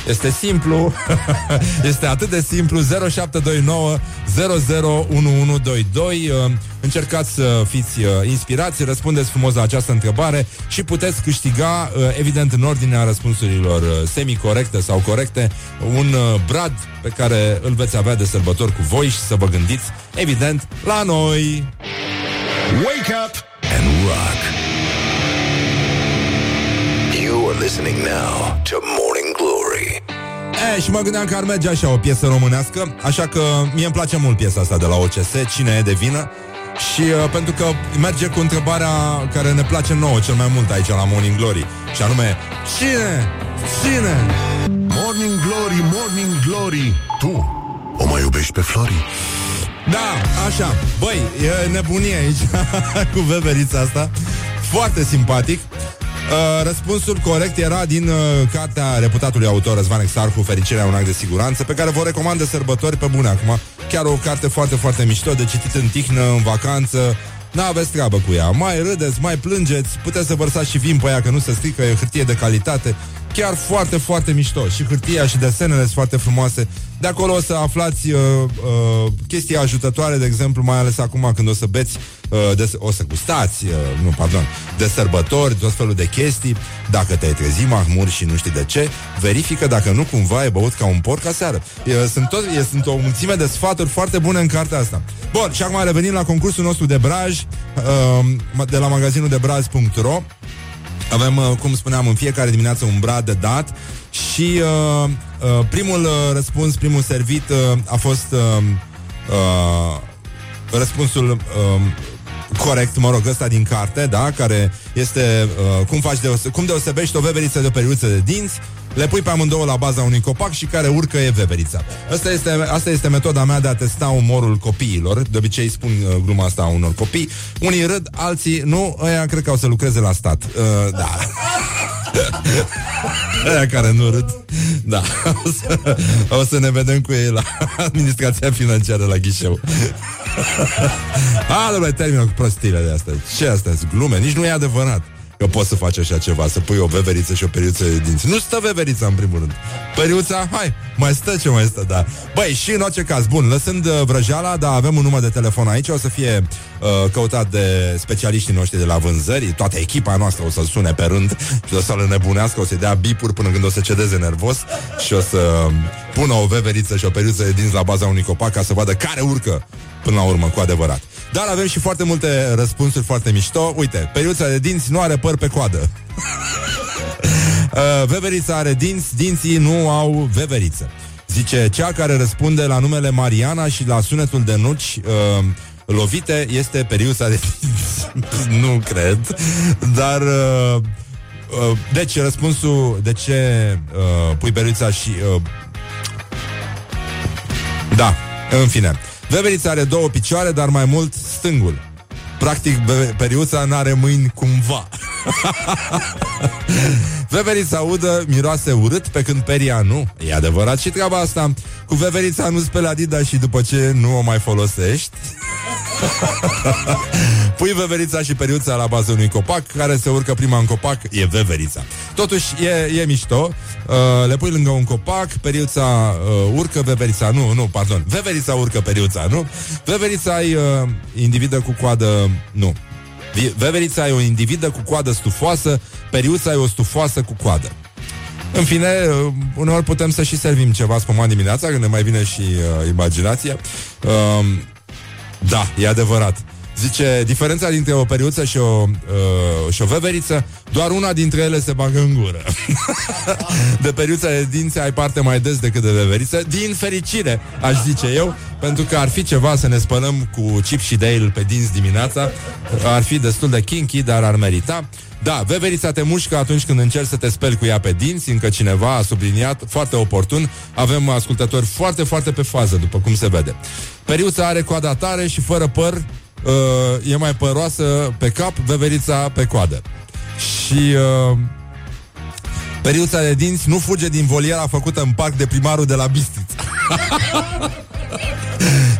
Este simplu, (laughs) este atât de simplu 0729 001122 uh, Încercați să fiți uh, inspirați, răspundeți frumos la această întrebare și puteți câștiga, uh, evident în ordinea răspunsurilor semi-corecte sau corecte, un brad pe care îl veți avea de sărbători cu voi și să vă gândiți, evident, la noi! Wake up and rock! You are listening now to Morning Glory E, și mă gândeam că ar merge așa o piesă românească Așa că mie îmi place mult piesa asta de la OCS Cine e de vină și uh, pentru că merge cu întrebarea care ne place nouă cel mai mult aici la Morning Glory Și anume, cine? Cine? Morning Glory, Morning Glory Tu o mai iubești pe Flori? Da, așa Băi, e nebunie aici (laughs) Cu veverița asta Foarte simpatic Uh, răspunsul corect era din uh, cartea reputatului autor Răzvan Exarhu, Fericirea un act de siguranță, pe care vă recomand de sărbători pe bune acum. Chiar o carte foarte, foarte mișto, de citit în tihnă, în vacanță, N-aveți treabă cu ea. Mai râdeți, mai plângeți, puteți să vărsați și vin pe ea, că nu se strică, e hârtie de calitate. Chiar foarte, foarte mișto. Și hârtia și desenele sunt foarte frumoase. De acolo o să aflați uh, uh, chestii ajutătoare, de exemplu, mai ales acum când o să beți, uh, de, o să gustați, uh, nu, pardon, de sărbători, tot felul de chestii. Dacă te-ai trezit mahmur și nu știi de ce, verifică dacă nu cumva ai băut ca un porc aseară. Uh, sunt, tot, uh, sunt o mulțime de sfaturi foarte bune în cartea asta. Bun, și acum revenim la concursul nostru de braj uh, de la magazinul de braz.ro avem, uh, cum spuneam, în fiecare dimineață un brad de dat și uh, uh, primul uh, răspuns, primul servit uh, a fost uh, uh, răspunsul uh, corect, mă rog, ăsta din carte, da, care este uh, cum faci deose- cum deosebești o veveriță de o periuță de dinți, le pui pe amândouă la baza unui copac și care urcă e veverița. Asta este, asta este metoda mea de a testa umorul copiilor. De obicei spun uh, gluma asta unor copii. Unii râd, alții nu, ăia cred că au să lucreze la stat. Uh, da. (laughs) Aia care nu râd Da, (laughs) o să, o să ne vedem cu ei La (laughs) administrația financiară la ghișeu A, domnule, termină cu prostiile de astea Ce astea? Glume? Nici nu e adevărat că poți să faci așa ceva, să pui o veveriță și o periuță de dinți. Nu stă veverița în primul rând. Periuța, hai, mai stă ce mai stă, da. Băi, și în orice caz, bun, lăsând uh, vrăjeala, da, avem un număr de telefon aici, o să fie uh, căutat de specialiștii noștri de la vânzări, toată echipa noastră o să sune pe rând și o să-l nebunească, o să dea bipuri până când o să cedeze nervos și o să pună o veveriță și o periuță de dinți la baza unui copac ca să vadă care urcă până la urmă, cu adevărat. Dar avem și foarte multe răspunsuri foarte mișto. Uite, periuța de dinți nu are păr pe coadă. (laughs) uh, veverița are dinți, dinții nu au veveriță. Zice, cea care răspunde la numele Mariana și la sunetul de nuci uh, lovite este periuța de dinți. (laughs) nu cred. Dar... Uh, uh, deci, răspunsul de ce uh, pui periuța și... Uh, da, în fine. Veverița are două picioare, dar mai mult stângul. Practic, periuța n-are mâini cumva. (laughs) Veverița udă miroase urât, pe când peria nu. E adevărat și treaba asta. Cu veverița nu speli Adidas și după ce nu o mai folosești. (laughs) Pui veverița și periuța la bază unui copac Care se urcă prima în copac, e veverița Totuși e, e mișto uh, Le pui lângă un copac, periuța uh, urcă, veverița Nu, nu, pardon, veverița urcă periuța, nu? Veverița e uh, individă cu coadă Nu Veverița e o individă cu coadă stufoasă Periuța e o stufoasă cu coadă în fine, uh, uneori putem să și servim ceva spumat dimineața, când ne mai vine și uh, imaginația. Uh, da, e adevărat. Zice, diferența dintre o periuță și o, uh, și o veveriță, doar una dintre ele se bagă în gură. (laughs) de periuță de dinți ai parte mai des decât de veveriță, din fericire, aș zice eu, pentru că ar fi ceva să ne spălăm cu chip și Dale pe dinți dimineața, ar fi destul de kinky, dar ar merita. Da, veverița te mușcă atunci când încerci să te speli cu ea pe dinți, încă cineva a subliniat, foarte oportun. Avem ascultători foarte, foarte pe fază, după cum se vede. Periuța are coada tare și fără păr, uh, e mai păroasă pe cap, veverița pe coadă. Și uh, periuța de dinți nu fuge din voliera făcută în parc de primarul de la Bistrița. (laughs)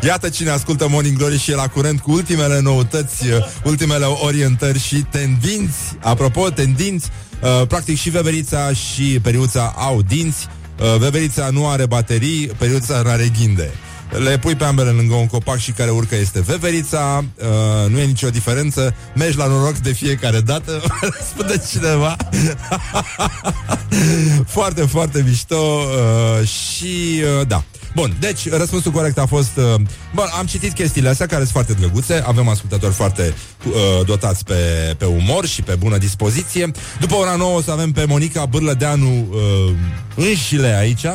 Iată cine ascultă Morning Glory și e la curent cu ultimele noutăți, uh, ultimele orientări și tendinți. Apropo, tendinți, uh, practic și veverița și periuța au dinți. Uh, veverița nu are baterii, periuța nu are ghinde. Le pui pe ambele lângă un copac și care urcă este veverița, uh, nu e nicio diferență, mergi la noroc de fiecare dată, (laughs) răspunde cineva. (laughs) foarte, foarte mișto uh, și uh, da. Bun, deci răspunsul corect a fost uh, Bun, am citit chestiile astea care sunt foarte drăguțe Avem ascultători foarte uh, dotați pe, pe umor și pe bună dispoziție După ora 9 o să avem pe Monica Bârlădeanu uh, înșile aici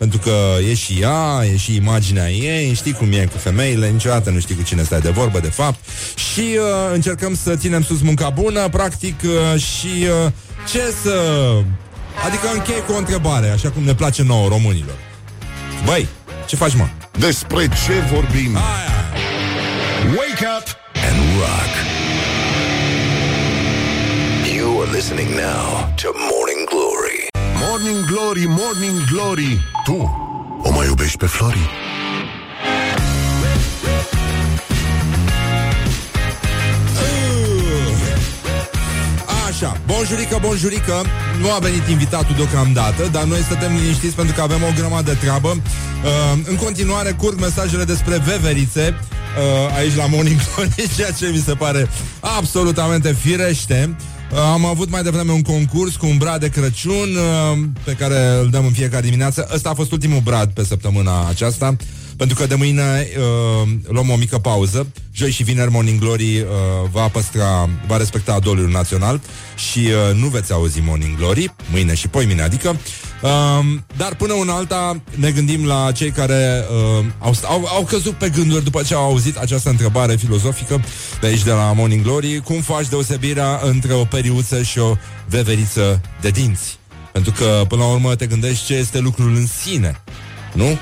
pentru că e și ea, e și imaginea ei, știi cum e cu femeile, niciodată nu știi cu cine stai de vorbă, de fapt. Și uh, încercăm să ținem sus munca bună, practic, uh, și uh, ce să... Adică închei cu o întrebare, așa cum ne place nouă românilor. Băi, ce faci, mă? Despre ce vorbim? Aia. Wake up and rock. You are listening now to Morning Glory. Morning Glory, Morning Glory Tu o mai iubești pe Flori? Așa, bonjurică, bonjurică. Nu a venit invitatul deocamdată Dar noi stătem liniștiți pentru că avem o grămadă de treabă. Uh, În continuare curg mesajele despre veverițe uh, Aici la Morning Glory (laughs) Ceea ce mi se pare absolutamente firește. uh, am avut mai devreme un concurs cu un brad de Crăciun uh, pe care îl dăm în fiecare dimineață. Ăsta a fost ultimul brad pe săptămâna aceasta. Pentru că de mâine uh, luăm o mică pauză. Joi și vineri Morning Glory uh, va păstra, va respecta adoliul național și uh, nu veți auzi Morning Glory mâine și poi mine, adică. Uh, dar până în alta ne gândim la cei care uh, au, au, au căzut pe gânduri după ce au auzit această întrebare filozofică de aici de la Morning Glory. Cum faci deosebirea între o periuță și o veveriță de dinți? Pentru că, până la urmă, te gândești ce este lucrul în sine, nu?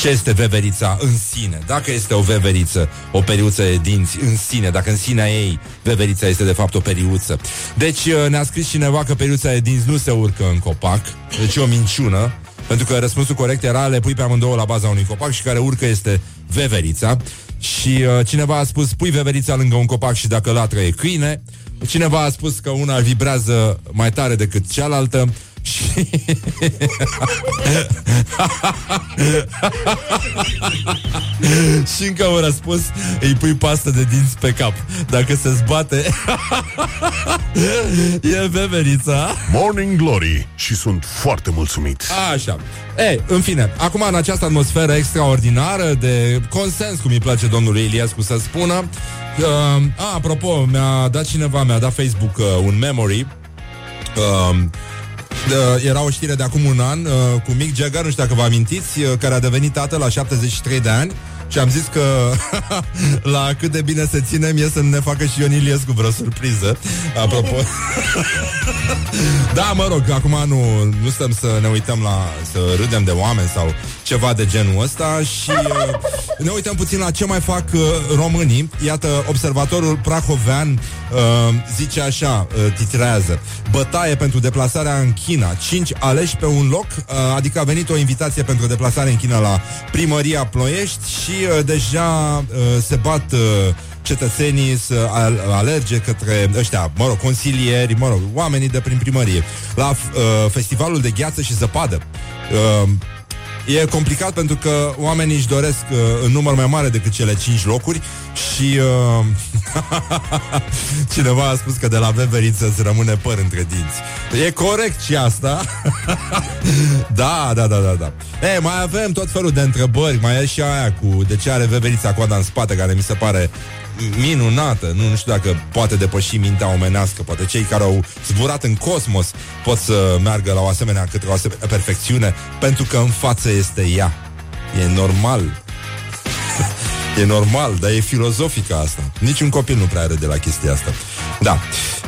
Ce este veverița în sine? Dacă este o veveriță, o periuță de dinți în sine, dacă în sinea ei veverița este de fapt o periuță. Deci uh, ne-a scris cineva că periuța de dinți nu se urcă în copac, deci e o minciună, pentru că răspunsul corect era le pui pe amândouă la baza unui copac și care urcă este veverița. Și uh, cineva a spus pui veverița lângă un copac și dacă latră e câine. Cineva a spus că una vibrează mai tare decât cealaltă și... și încă un răspuns Îi pui pastă de dinți pe cap. Dacă se zbate E veverița. Morning Glory Și sunt foarte mulțumit. Așa. E, în fine, acum în această atmosferă extraordinară De consens, cum îi place domnului Iliescu să spună uh, a, Apropo, mi-a dat cineva Mi-a dat Facebook uh, un memory uh, uh, era o știre de acum un an uh, cu Mick Jagger, nu știu dacă vă amintiți, uh, care a devenit tată la 73 de ani și am zis că (laughs) la cât de bine se ținem e să ne facă și Ion Iliescu vreo surpriză. Apropo. (laughs) da, mă rog, acum nu, nu stăm să ne uităm la să râdem de oameni sau ceva de genul ăsta și uh, ne uităm puțin la ce mai fac uh, românii. Iată, observatorul prahovean uh, zice așa, uh, titrează Bătaie pentru deplasarea în China 5 aleși pe un loc uh, Adică a venit o invitație pentru deplasare în China La primăria Ploiești Și uh, deja uh, se bat uh, cetățenii să al- alerge către ăștia, mă rog, consilieri, mă rog, oamenii de prin primărie, la uh, festivalul de gheață și zăpadă. Uh, E complicat pentru că oamenii își doresc uh, în număr mai mare decât cele 5 locuri și uh, (laughs) cineva a spus că de la veveriță îți rămâne păr între dinți. E corect și asta. (laughs) da, da, da, da, da. E, mai avem tot felul de întrebări, mai e și aia cu de ce are veverița coada în spate, care mi se pare minunată. Nu, nu știu dacă poate depăși mintea omenească. Poate cei care au zburat în cosmos pot să meargă la o asemenea către o asemenea perfecțiune, pentru că în față este ea. E normal. (laughs) e normal, dar e filozofică asta. Niciun copil nu prea are de la chestia asta. Da.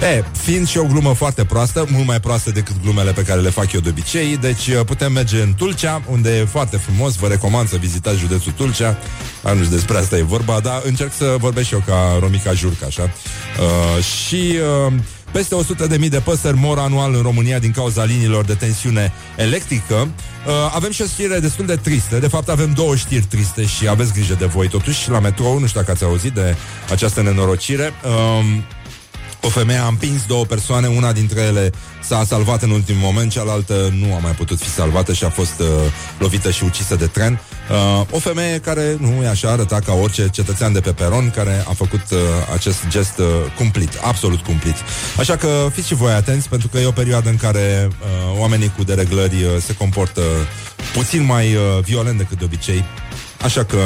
E, fiind și o glumă foarte proastă, mult mai proastă decât glumele pe care le fac eu de obicei, deci uh, putem merge în Tulcea, unde e foarte frumos, vă recomand să vizitați județul Tulcea. Nu știu despre asta e vorba, dar încerc să vorbesc și eu ca Romica Jurca, așa. Uh, și... Uh, peste 100.000 de păsări mor anual în România din cauza liniilor de tensiune electrică. Uh, avem și o știre destul de tristă. De fapt, avem două știri triste și aveți grijă de voi. Totuși, la metrou, nu știu dacă ați auzit de această nenorocire. Uh, o femeie a împins două persoane, una dintre ele s-a salvat în ultimul moment, cealaltă nu a mai putut fi salvată și a fost uh, lovită și ucisă de tren. Uh, o femeie care nu e așa, arăta ca orice cetățean de pe peron care a făcut uh, acest gest uh, cumplit, absolut cumplit. Așa că fiți și voi atenți, pentru că e o perioadă în care uh, oamenii cu dereglări uh, se comportă puțin mai uh, violent decât de obicei. Așa că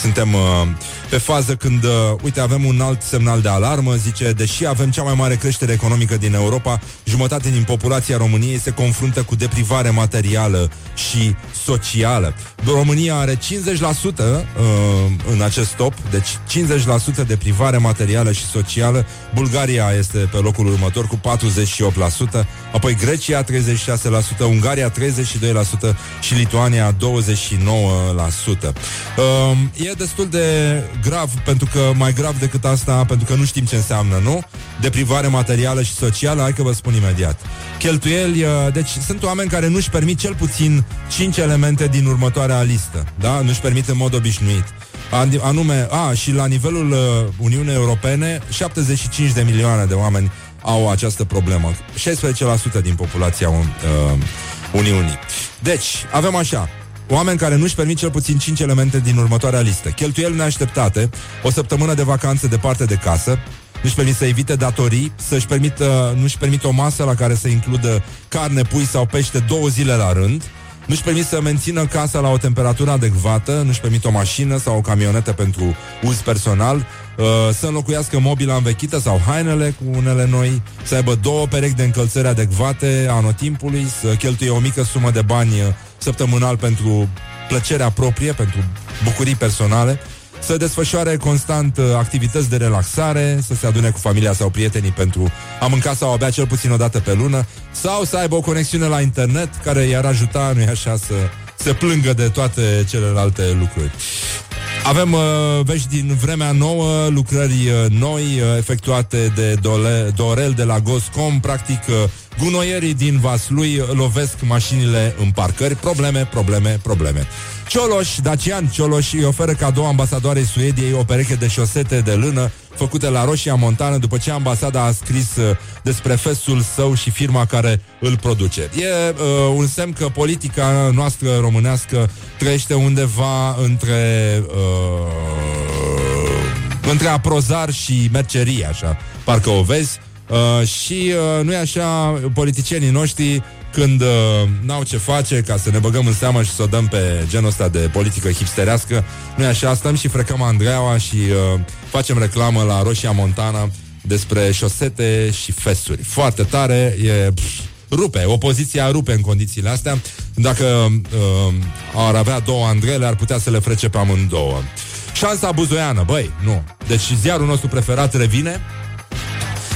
suntem uh, pe fază când, uh, uite, avem un alt semnal de alarmă, zice, deși avem cea mai mare creștere economică din Europa, jumătate din populația României se confruntă cu deprivare materială și socială. România are 50% uh, în acest top, deci 50% deprivare materială și socială. Bulgaria este pe locul următor cu 48%, apoi Grecia 36%, Ungaria 32% și Lituania 29%. Uh, e destul de grav, pentru că mai grav decât asta, pentru că nu știm ce înseamnă, nu? Deprivare materială și socială, hai că vă spun imediat. Cheltuieli, uh, deci sunt oameni care nu-și permit cel puțin 5 elemente din următoarea listă, da? Nu-și permit în mod obișnuit. Anume, a, și la nivelul uh, Uniunii Europene, 75 de milioane de oameni au această problemă. 16% din populația uh, Uniunii. Deci, avem așa, Oameni care nu-și permit cel puțin 5 elemente din următoarea listă. Cheltuieli neașteptate, o săptămână de vacanță departe de casă, nu-și permit să evite datorii, să-și permită, nu-și permit o masă la care să includă carne, pui sau pește două zile la rând, nu-și permit să mențină casa la o temperatură adecvată, nu-și permit o mașină sau o camionetă pentru uz personal, uh, să înlocuiască mobila învechită sau hainele cu unele noi, să aibă două perechi de încălțări adecvate anotimpului, să cheltuie o mică sumă de bani săptămânal pentru plăcerea proprie, pentru bucurii personale, să desfășoare constant uh, activități de relaxare, să se adune cu familia sau prietenii pentru a mânca sau a bea cel puțin o dată pe lună, sau să aibă o conexiune la internet care i-ar ajuta, nu așa, să se plângă de toate celelalte lucruri. Avem uh, vești din vremea nouă, lucrări uh, noi uh, efectuate de Dole, Dorel de la Goscom, practic uh, gunoierii din Vaslui lovesc mașinile în parcări, probleme, probleme, probleme. Cioloș, Dacian Cioloș îi oferă cadou ambasadoarei Suediei o pereche de șosete de lână făcute la Roșia Montană după ce ambasada a scris uh, despre festul său și firma care îl produce. E uh, un semn că politica noastră românească trăiește undeva între uh, între aprozar și mercerie, așa, parcă o vezi. Uh, și uh, nu e așa, politicienii noștri când uh, n-au ce face ca să ne băgăm în seamă și să o dăm pe genul ăsta de politică hipsterească, nu e așa, stăm și frecăm Andreaua și uh, facem reclamă la Roșia Montana despre șosete și fesuri. Foarte tare, e... Pf, rupe, opoziția rupe în condițiile astea. Dacă uh, ar avea două Andrele, ar putea să le frece pe amândouă. Șansa buzoiană, băi, nu. Deci ziarul nostru preferat revine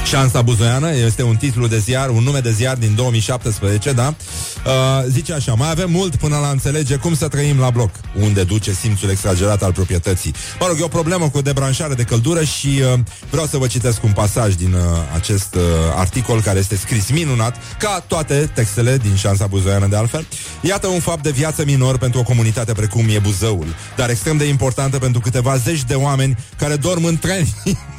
Șansa buzoiană este un titlu de ziar, un nume de ziar din 2017, da? Uh, zice așa, mai avem mult până la înțelege cum să trăim la bloc, unde duce simțul exagerat al proprietății. Mă rog, e o problemă cu debranșare de căldură și uh, vreau să vă citesc un pasaj din uh, acest uh, articol care este scris minunat, ca toate textele din Șansa buzoiană de altfel. Iată un fapt de viață minor pentru o comunitate precum e Buzăul, dar extrem de importantă pentru câteva zeci de oameni care dorm în treni (laughs)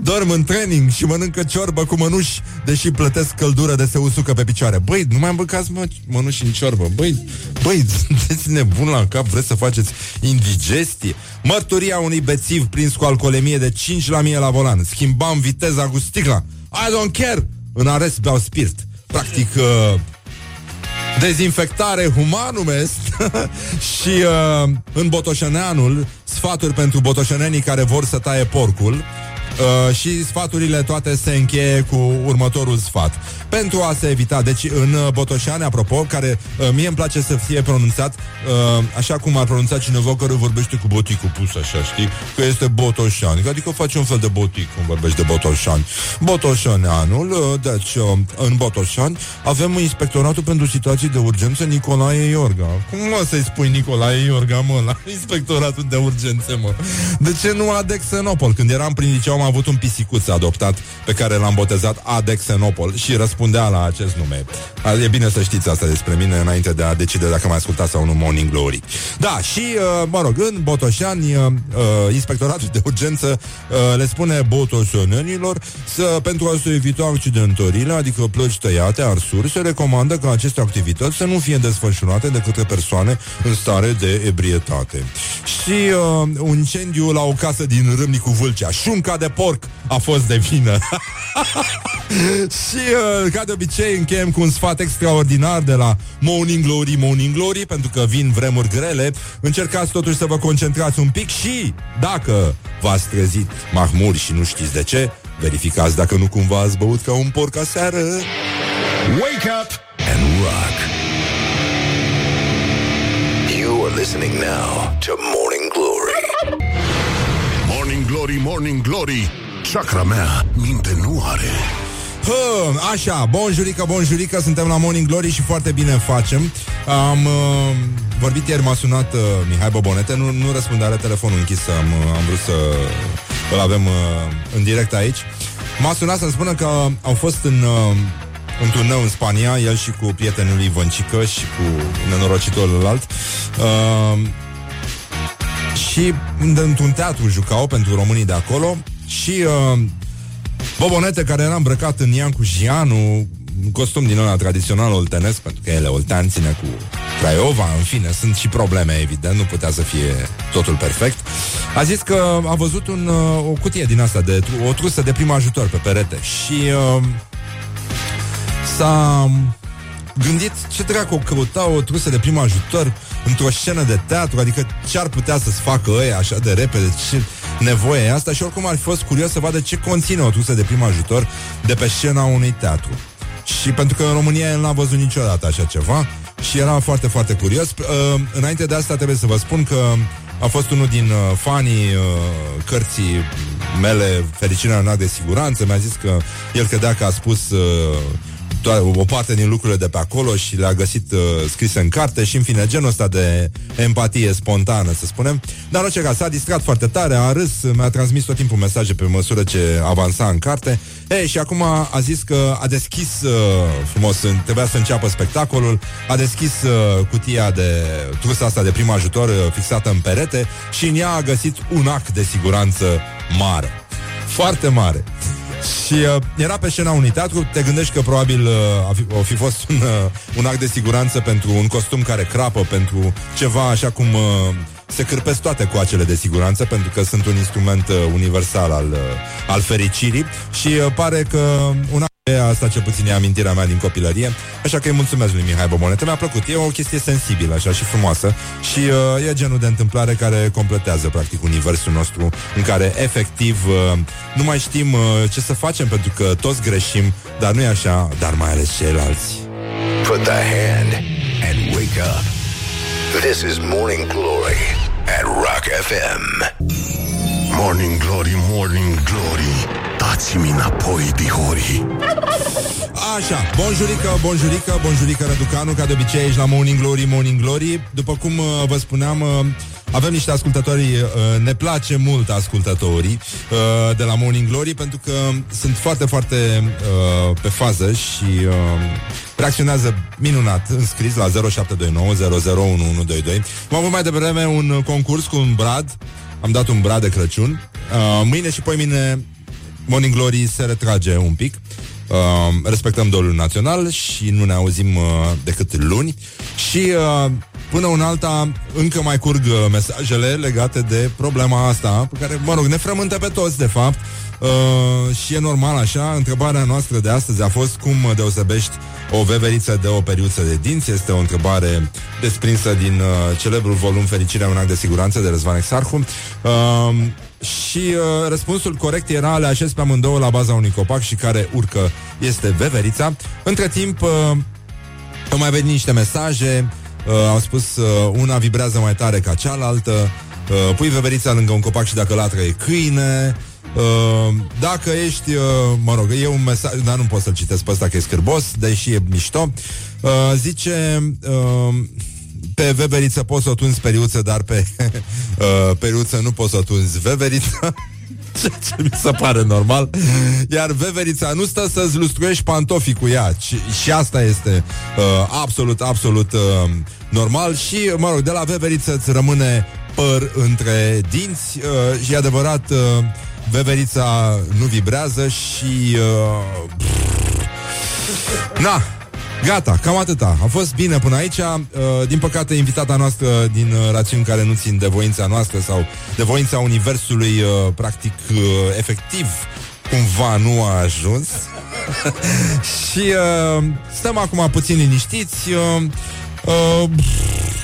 Dorm în training și mănâncă ciorbă cu mănuși, deși plătesc căldură de se usucă pe picioare. Băi, nu mai mâncați mă, mănuși în ciorbă. Băi, băi, (laughs) sunteți nebun la cap, vreți să faceți indigestie? Mărturia unui bețiv prins cu alcoolemie de 5 la mie la volan. Schimbam viteza cu sticla. I don't care! În arest beau spirit. Practic, uh, Dezinfectare humanum est (laughs) Și uh, în Botoșăneanul Sfaturi pentru botoșănenii care vor să taie porcul Uh, și sfaturile toate se încheie cu următorul sfat. Pentru a se evita, deci în uh, Botoșani, apropo, care uh, mie îmi place să fie pronunțat uh, așa cum ar pronunța cineva care vorbește cu boticul pus așa, știi? Că este Botoșani, adică face un fel de botic cum vorbește de Botoșani. Botoșaneanul, uh, deci uh, în Botoșani avem inspectoratul pentru situații de urgență Nicolae Iorga. Cum mă să-i spui Nicolae Iorga, mă, la inspectoratul de urgențe, mă? De ce nu Adexenopol? Când eram prin liceu am avut un pisicuț adoptat pe care l-am botezat Adexenopol și răspundea la acest nume. E bine să știți asta despre mine înainte de a decide dacă mai ascultați sau nu Morning Glory. Da, și, uh, mă rog, în Botoșani, uh, uh, inspectoratul de urgență le spune botoșonenilor să, pentru a se evita accidentările, adică plăci tăiate, arsuri, se recomandă ca aceste activități să nu fie desfășurate de către persoane în stare de ebrietate. Și uh, un incendiu la o casă din Râmnicu Vâlcea, șunca de porc a fost de vină. (laughs) și, uh, ca de obicei, încheiem cu un sfat extraordinar de la Morning Glory, Morning Glory, pentru că vin vremuri grele. Încercați totuși să vă concentrați un pic și, dacă v-ați trezit mahmuri și nu știți de ce, verificați dacă nu cumva ați băut ca un porc aseară. Wake up and rock. You are listening now to Morning Glory. Morning Glory, Morning Glory Chakra mea minte nu are Hă, așa, bonjurică, bonjurică, suntem la Morning Glory și foarte bine facem. Am uh, vorbit ieri, m-a sunat uh, Mihai Bobonete, nu, nu răspunde, are telefonul închis, am, uh, am vrut să îl avem uh, în direct aici. M-a sunat să-mi spună că au fost în... Uh, în turneu în Spania, el și cu prietenul lui Văncică și cu nenorocitorul alt. Uh, și într-un teatru jucau pentru românii de acolo și uh, Bobonete care era îmbrăcat în Ian cu Gianu, costum din ăla tradițional oltenesc, pentru că ele oltean ține cu Craiova, în fine, sunt și probleme, evident, nu putea să fie totul perfect. A zis că a văzut un, uh, o cutie din asta, de, o trusă de prim ajutor pe perete și uh, s-a gândit ce dracu căuta o trusă de prim ajutor într-o scenă de teatru, adică ce ar putea să-ți facă ăia așa de repede, ce nevoie e asta și oricum ar fi fost curios să vadă ce conține o trusă de prim ajutor de pe scena unui teatru. Și pentru că în România el n-a văzut niciodată așa ceva și era foarte, foarte curios. Uh, înainte de asta trebuie să vă spun că a fost unul din uh, fanii uh, cărții mele Fericirea în de siguranță. Mi-a zis că el credea că a spus uh, o parte din lucrurile de pe acolo și le-a găsit uh, scrise în carte și în fine genul ăsta de empatie spontană, să spunem. Dar orice caz, s-a distrat foarte tare, a râs, mi-a transmis tot timpul mesaje pe măsură ce avansa în carte. Ei, și acum a zis că a deschis uh, frumos, trebuia să înceapă spectacolul, a deschis uh, cutia de trusa asta de prim ajutor uh, fixată în perete și în ea a găsit un ac de siguranță mare. Foarte mare. Și uh, era pe scena unui teatru. Te gândești că probabil uh, a fi, o fi fost un, uh, un act de siguranță Pentru un costum care crapă Pentru ceva așa cum uh, se cârpesc toate coacele de siguranță Pentru că sunt un instrument uh, universal al, uh, al fericirii. Și uh, pare că un Asta ce puțin e amintirea mea din copilărie. Așa că îi mulțumesc lui Mihai Bobonete Mi-a plăcut, e o chestie sensibilă așa și frumoasă. Și uh, e genul de întâmplare care completează practic universul nostru În care efectiv uh, nu mai știm uh, ce să facem Pentru că toți greșim Dar nu e așa, dar mai ales ceilalți. Put the hand and wake up. This is Morning Glory at Rock FM Morning Glory, Morning Glory. Dați-mi înapoi, dihori. Așa, bonjurică, bonjurică, bonjurică Răducanu Ca de obicei aici la Morning Glory, Morning Glory. După cum uh, vă spuneam uh, avem niște ascultători, uh, ne place mult ascultătorii uh, de la Morning Glory pentru că sunt foarte, foarte uh, pe fază și uh, reacționează minunat în scris la 0729 001122. Am avut mai devreme un concurs cu un brad, am dat un brad de Crăciun. Uh, mâine și poi mine Morning Glory se retrage un pic. Uh, respectăm dolul național și nu ne auzim uh, decât luni. Și uh, până un alta încă mai curg uh, mesajele legate de problema asta, pe care, mă rog, ne frământă pe toți, de fapt, uh, și e normal așa. Întrebarea noastră de astăzi a fost cum deosebești o veveriță de o periuță de dinți. Este o întrebare desprinsă din uh, celebrul volum Fericirea un act de siguranță de Răzvan Exarhu. Uh, și uh, răspunsul corect era le așez pe amândouă la baza unui copac și care urcă este veverița. Între timp, uh, au mai venit niște mesaje, uh, au spus uh, una vibrează mai tare ca cealaltă, uh, pui veverița lângă un copac și dacă latră e câine, Uh, dacă ești, uh, mă rog, e un mesaj, dar nu pot să-l citesc pe ăsta că e scârbos, deși e mișto. Uh, zice, uh, pe veveriță poți să o tunzi periuță, dar pe (laughs) uh, periuță nu poți să o tunzi veveriță. (laughs) ce, ce mi se pare normal. Iar veverița nu stă să-ți lustruiești pantofii cu ea. Și, și asta este uh, absolut, absolut uh, normal. Și, mă rog, de la veveriță îți rămâne păr între dinți. Uh, și e adevărat, uh, veverița nu vibrează și... Uh, na, Gata, cam atâta. A fost bine până aici. Uh, din păcate, invitata noastră din uh, rațiuni care nu țin de voința noastră sau de voința Universului, uh, practic, uh, efectiv, cumva nu a ajuns. (laughs) și uh, stăm acum puțin liniștiți. Uh, uh,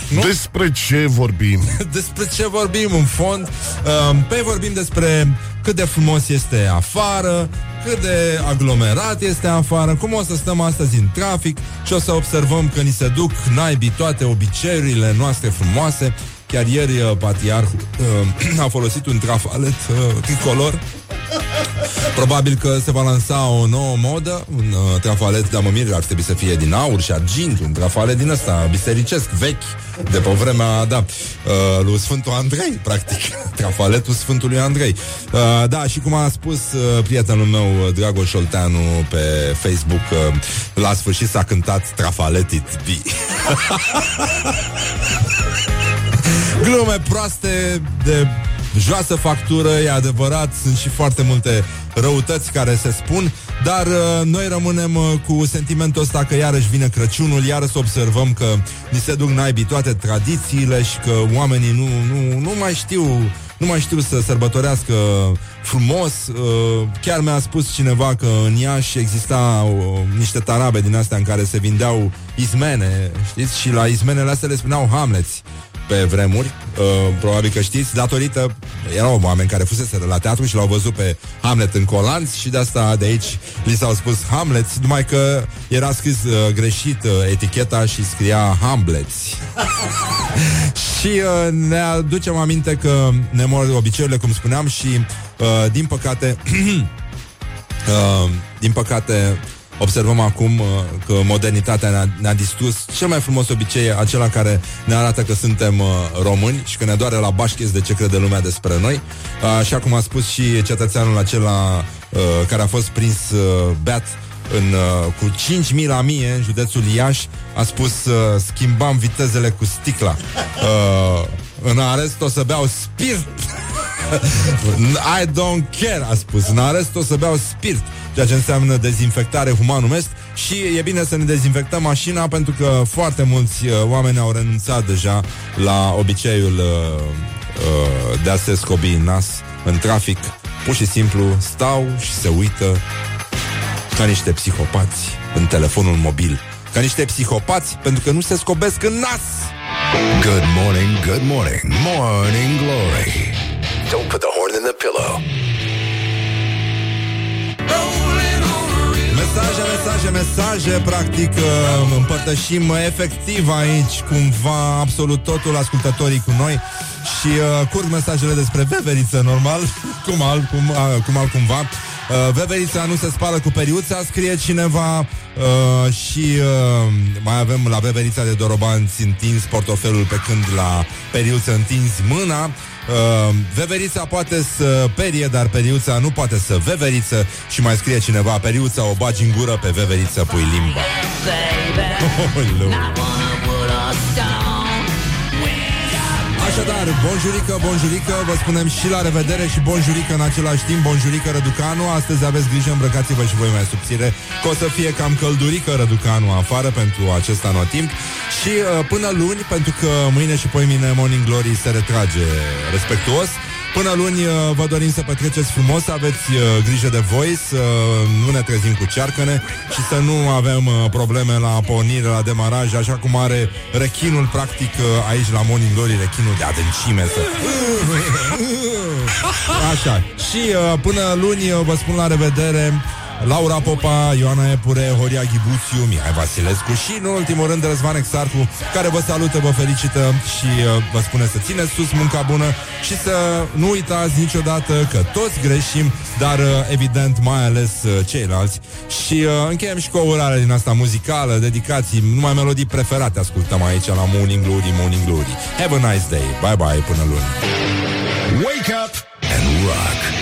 nu? Despre ce vorbim? (laughs) despre ce vorbim în fond? Uh, păi vorbim despre cât de frumos este afară, cât de aglomerat este afară, cum o să stăm astăzi în trafic și o să observăm că ni se duc naibii toate obiceiurile noastre frumoase. Chiar ieri uh, patriarhul uh, (clears throat) a folosit un trafalet uh, tricolor Probabil că se va lansa o nouă modă, un uh, trafalet de amămiri ar trebui să fie din aur și argint, un trafalet din ăsta bisericesc, vechi, de pe vremea, da, uh, lui Sfântul Andrei, practic, (laughs) trafaletul Sfântului Andrei. Uh, da, și cum a spus uh, prietenul meu, uh, Dragoș Olteanu, pe Facebook, uh, la sfârșit s-a cântat Trafaletit B. (laughs) Glume proaste de joasă factură, e adevărat, sunt și foarte multe răutăți care se spun, dar uh, noi rămânem uh, cu sentimentul ăsta că iarăși vine Crăciunul, iarăși observăm că ni se duc naibii toate tradițiile și că oamenii nu, nu, nu mai știu nu mai știu să sărbătorească frumos. Uh, chiar mi-a spus cineva că în Iași exista uh, niște tarabe din astea în care se vindeau izmene, știți? Și la izmenele astea le spuneau Hamleți pe vremuri, uh, probabil că știți, datorită, erau oameni care fusese la teatru și l-au văzut pe Hamlet în colanți și de asta de aici li s-au spus Hamlet, numai că era scris uh, greșit uh, eticheta și scria Hamlet. (laughs) și uh, ne aducem aminte că ne mor obiceiurile, cum spuneam, și uh, din păcate (clears throat) uh, din păcate Observăm acum uh, că modernitatea ne-a, ne-a distrus cel mai frumos obicei, acela care ne arată că suntem uh, români și că ne doare la bașcheț de ce crede lumea despre noi. Uh, așa cum a spus și cetățeanul acela uh, care a fost prins uh, beat în, uh, cu 5.000 la mie în județul Iași, a spus uh, schimbam vitezele cu sticla. Uh, în arest o să beau spirit. (laughs) I don't care, a spus. În arest o să beau spirit ceea ce înseamnă dezinfectare humanum est și e bine să ne dezinfectăm mașina pentru că foarte mulți uh, oameni au renunțat deja la obiceiul uh, uh, de a se scobi în nas în trafic. Pur și simplu stau și se uită ca niște psihopați în telefonul mobil. Ca niște psihopați pentru că nu se scobesc în nas. Good morning, good morning, morning glory. Don't put the horn in the pillow. Mesaje, mesaje, mesaje Practic uh, împărtășim efectiv aici Cumva absolut totul Ascultătorii cu noi. Și uh, curg mesajele despre veveriță Normal, (laughs) cum, al, cum, uh, cum altcumva uh, Veverița nu se spală cu periuța Scrie cineva uh, Și uh, mai avem la veverița de dorobanți Întins portofelul pe când la periuță Întins mâna. Uh, veverița poate să perie, dar periuța nu poate să veveriță Și mai scrie cineva Periuța o bagi în gură, pe veveriță pui limba (laughs) Așadar, bonjurică, bonjurică, vă spunem și la revedere și bonjurică în același timp, bonjurică Răducanu. Astăzi aveți grijă, îmbrăcați-vă și voi mai subțire, că o să fie cam căldurică Răducanu afară pentru acest anotimp. Și uh, până luni, pentru că mâine și mine Morning Glory se retrage respectuos, Până luni uh, vă dorim să petreceți frumos, să aveți uh, grijă de voi, să nu ne trezim cu cearcăne și să nu avem uh, probleme la pornire, la demaraj, așa cum are rechinul, practic, aici la Morning Glory, rechinul de adâncime. Să... (laughs) Așa. Și până luni vă spun la revedere. Laura Popa, Ioana Epure, Horia Ghibuțiu, Mihai Vasilescu și, în ultimul rând, Răzvan Exarcu, care vă salută, vă felicită și uh, vă spune să țineți sus munca bună și să nu uitați niciodată că toți greșim, dar, uh, evident, mai ales uh, ceilalți. Și uh, încheiem și cu o urare din asta muzicală, dedicații, numai melodii preferate ascultăm aici la Morning Glory, Morning Glory. Have a nice day. Bye bye, până luni. Wake up and rock.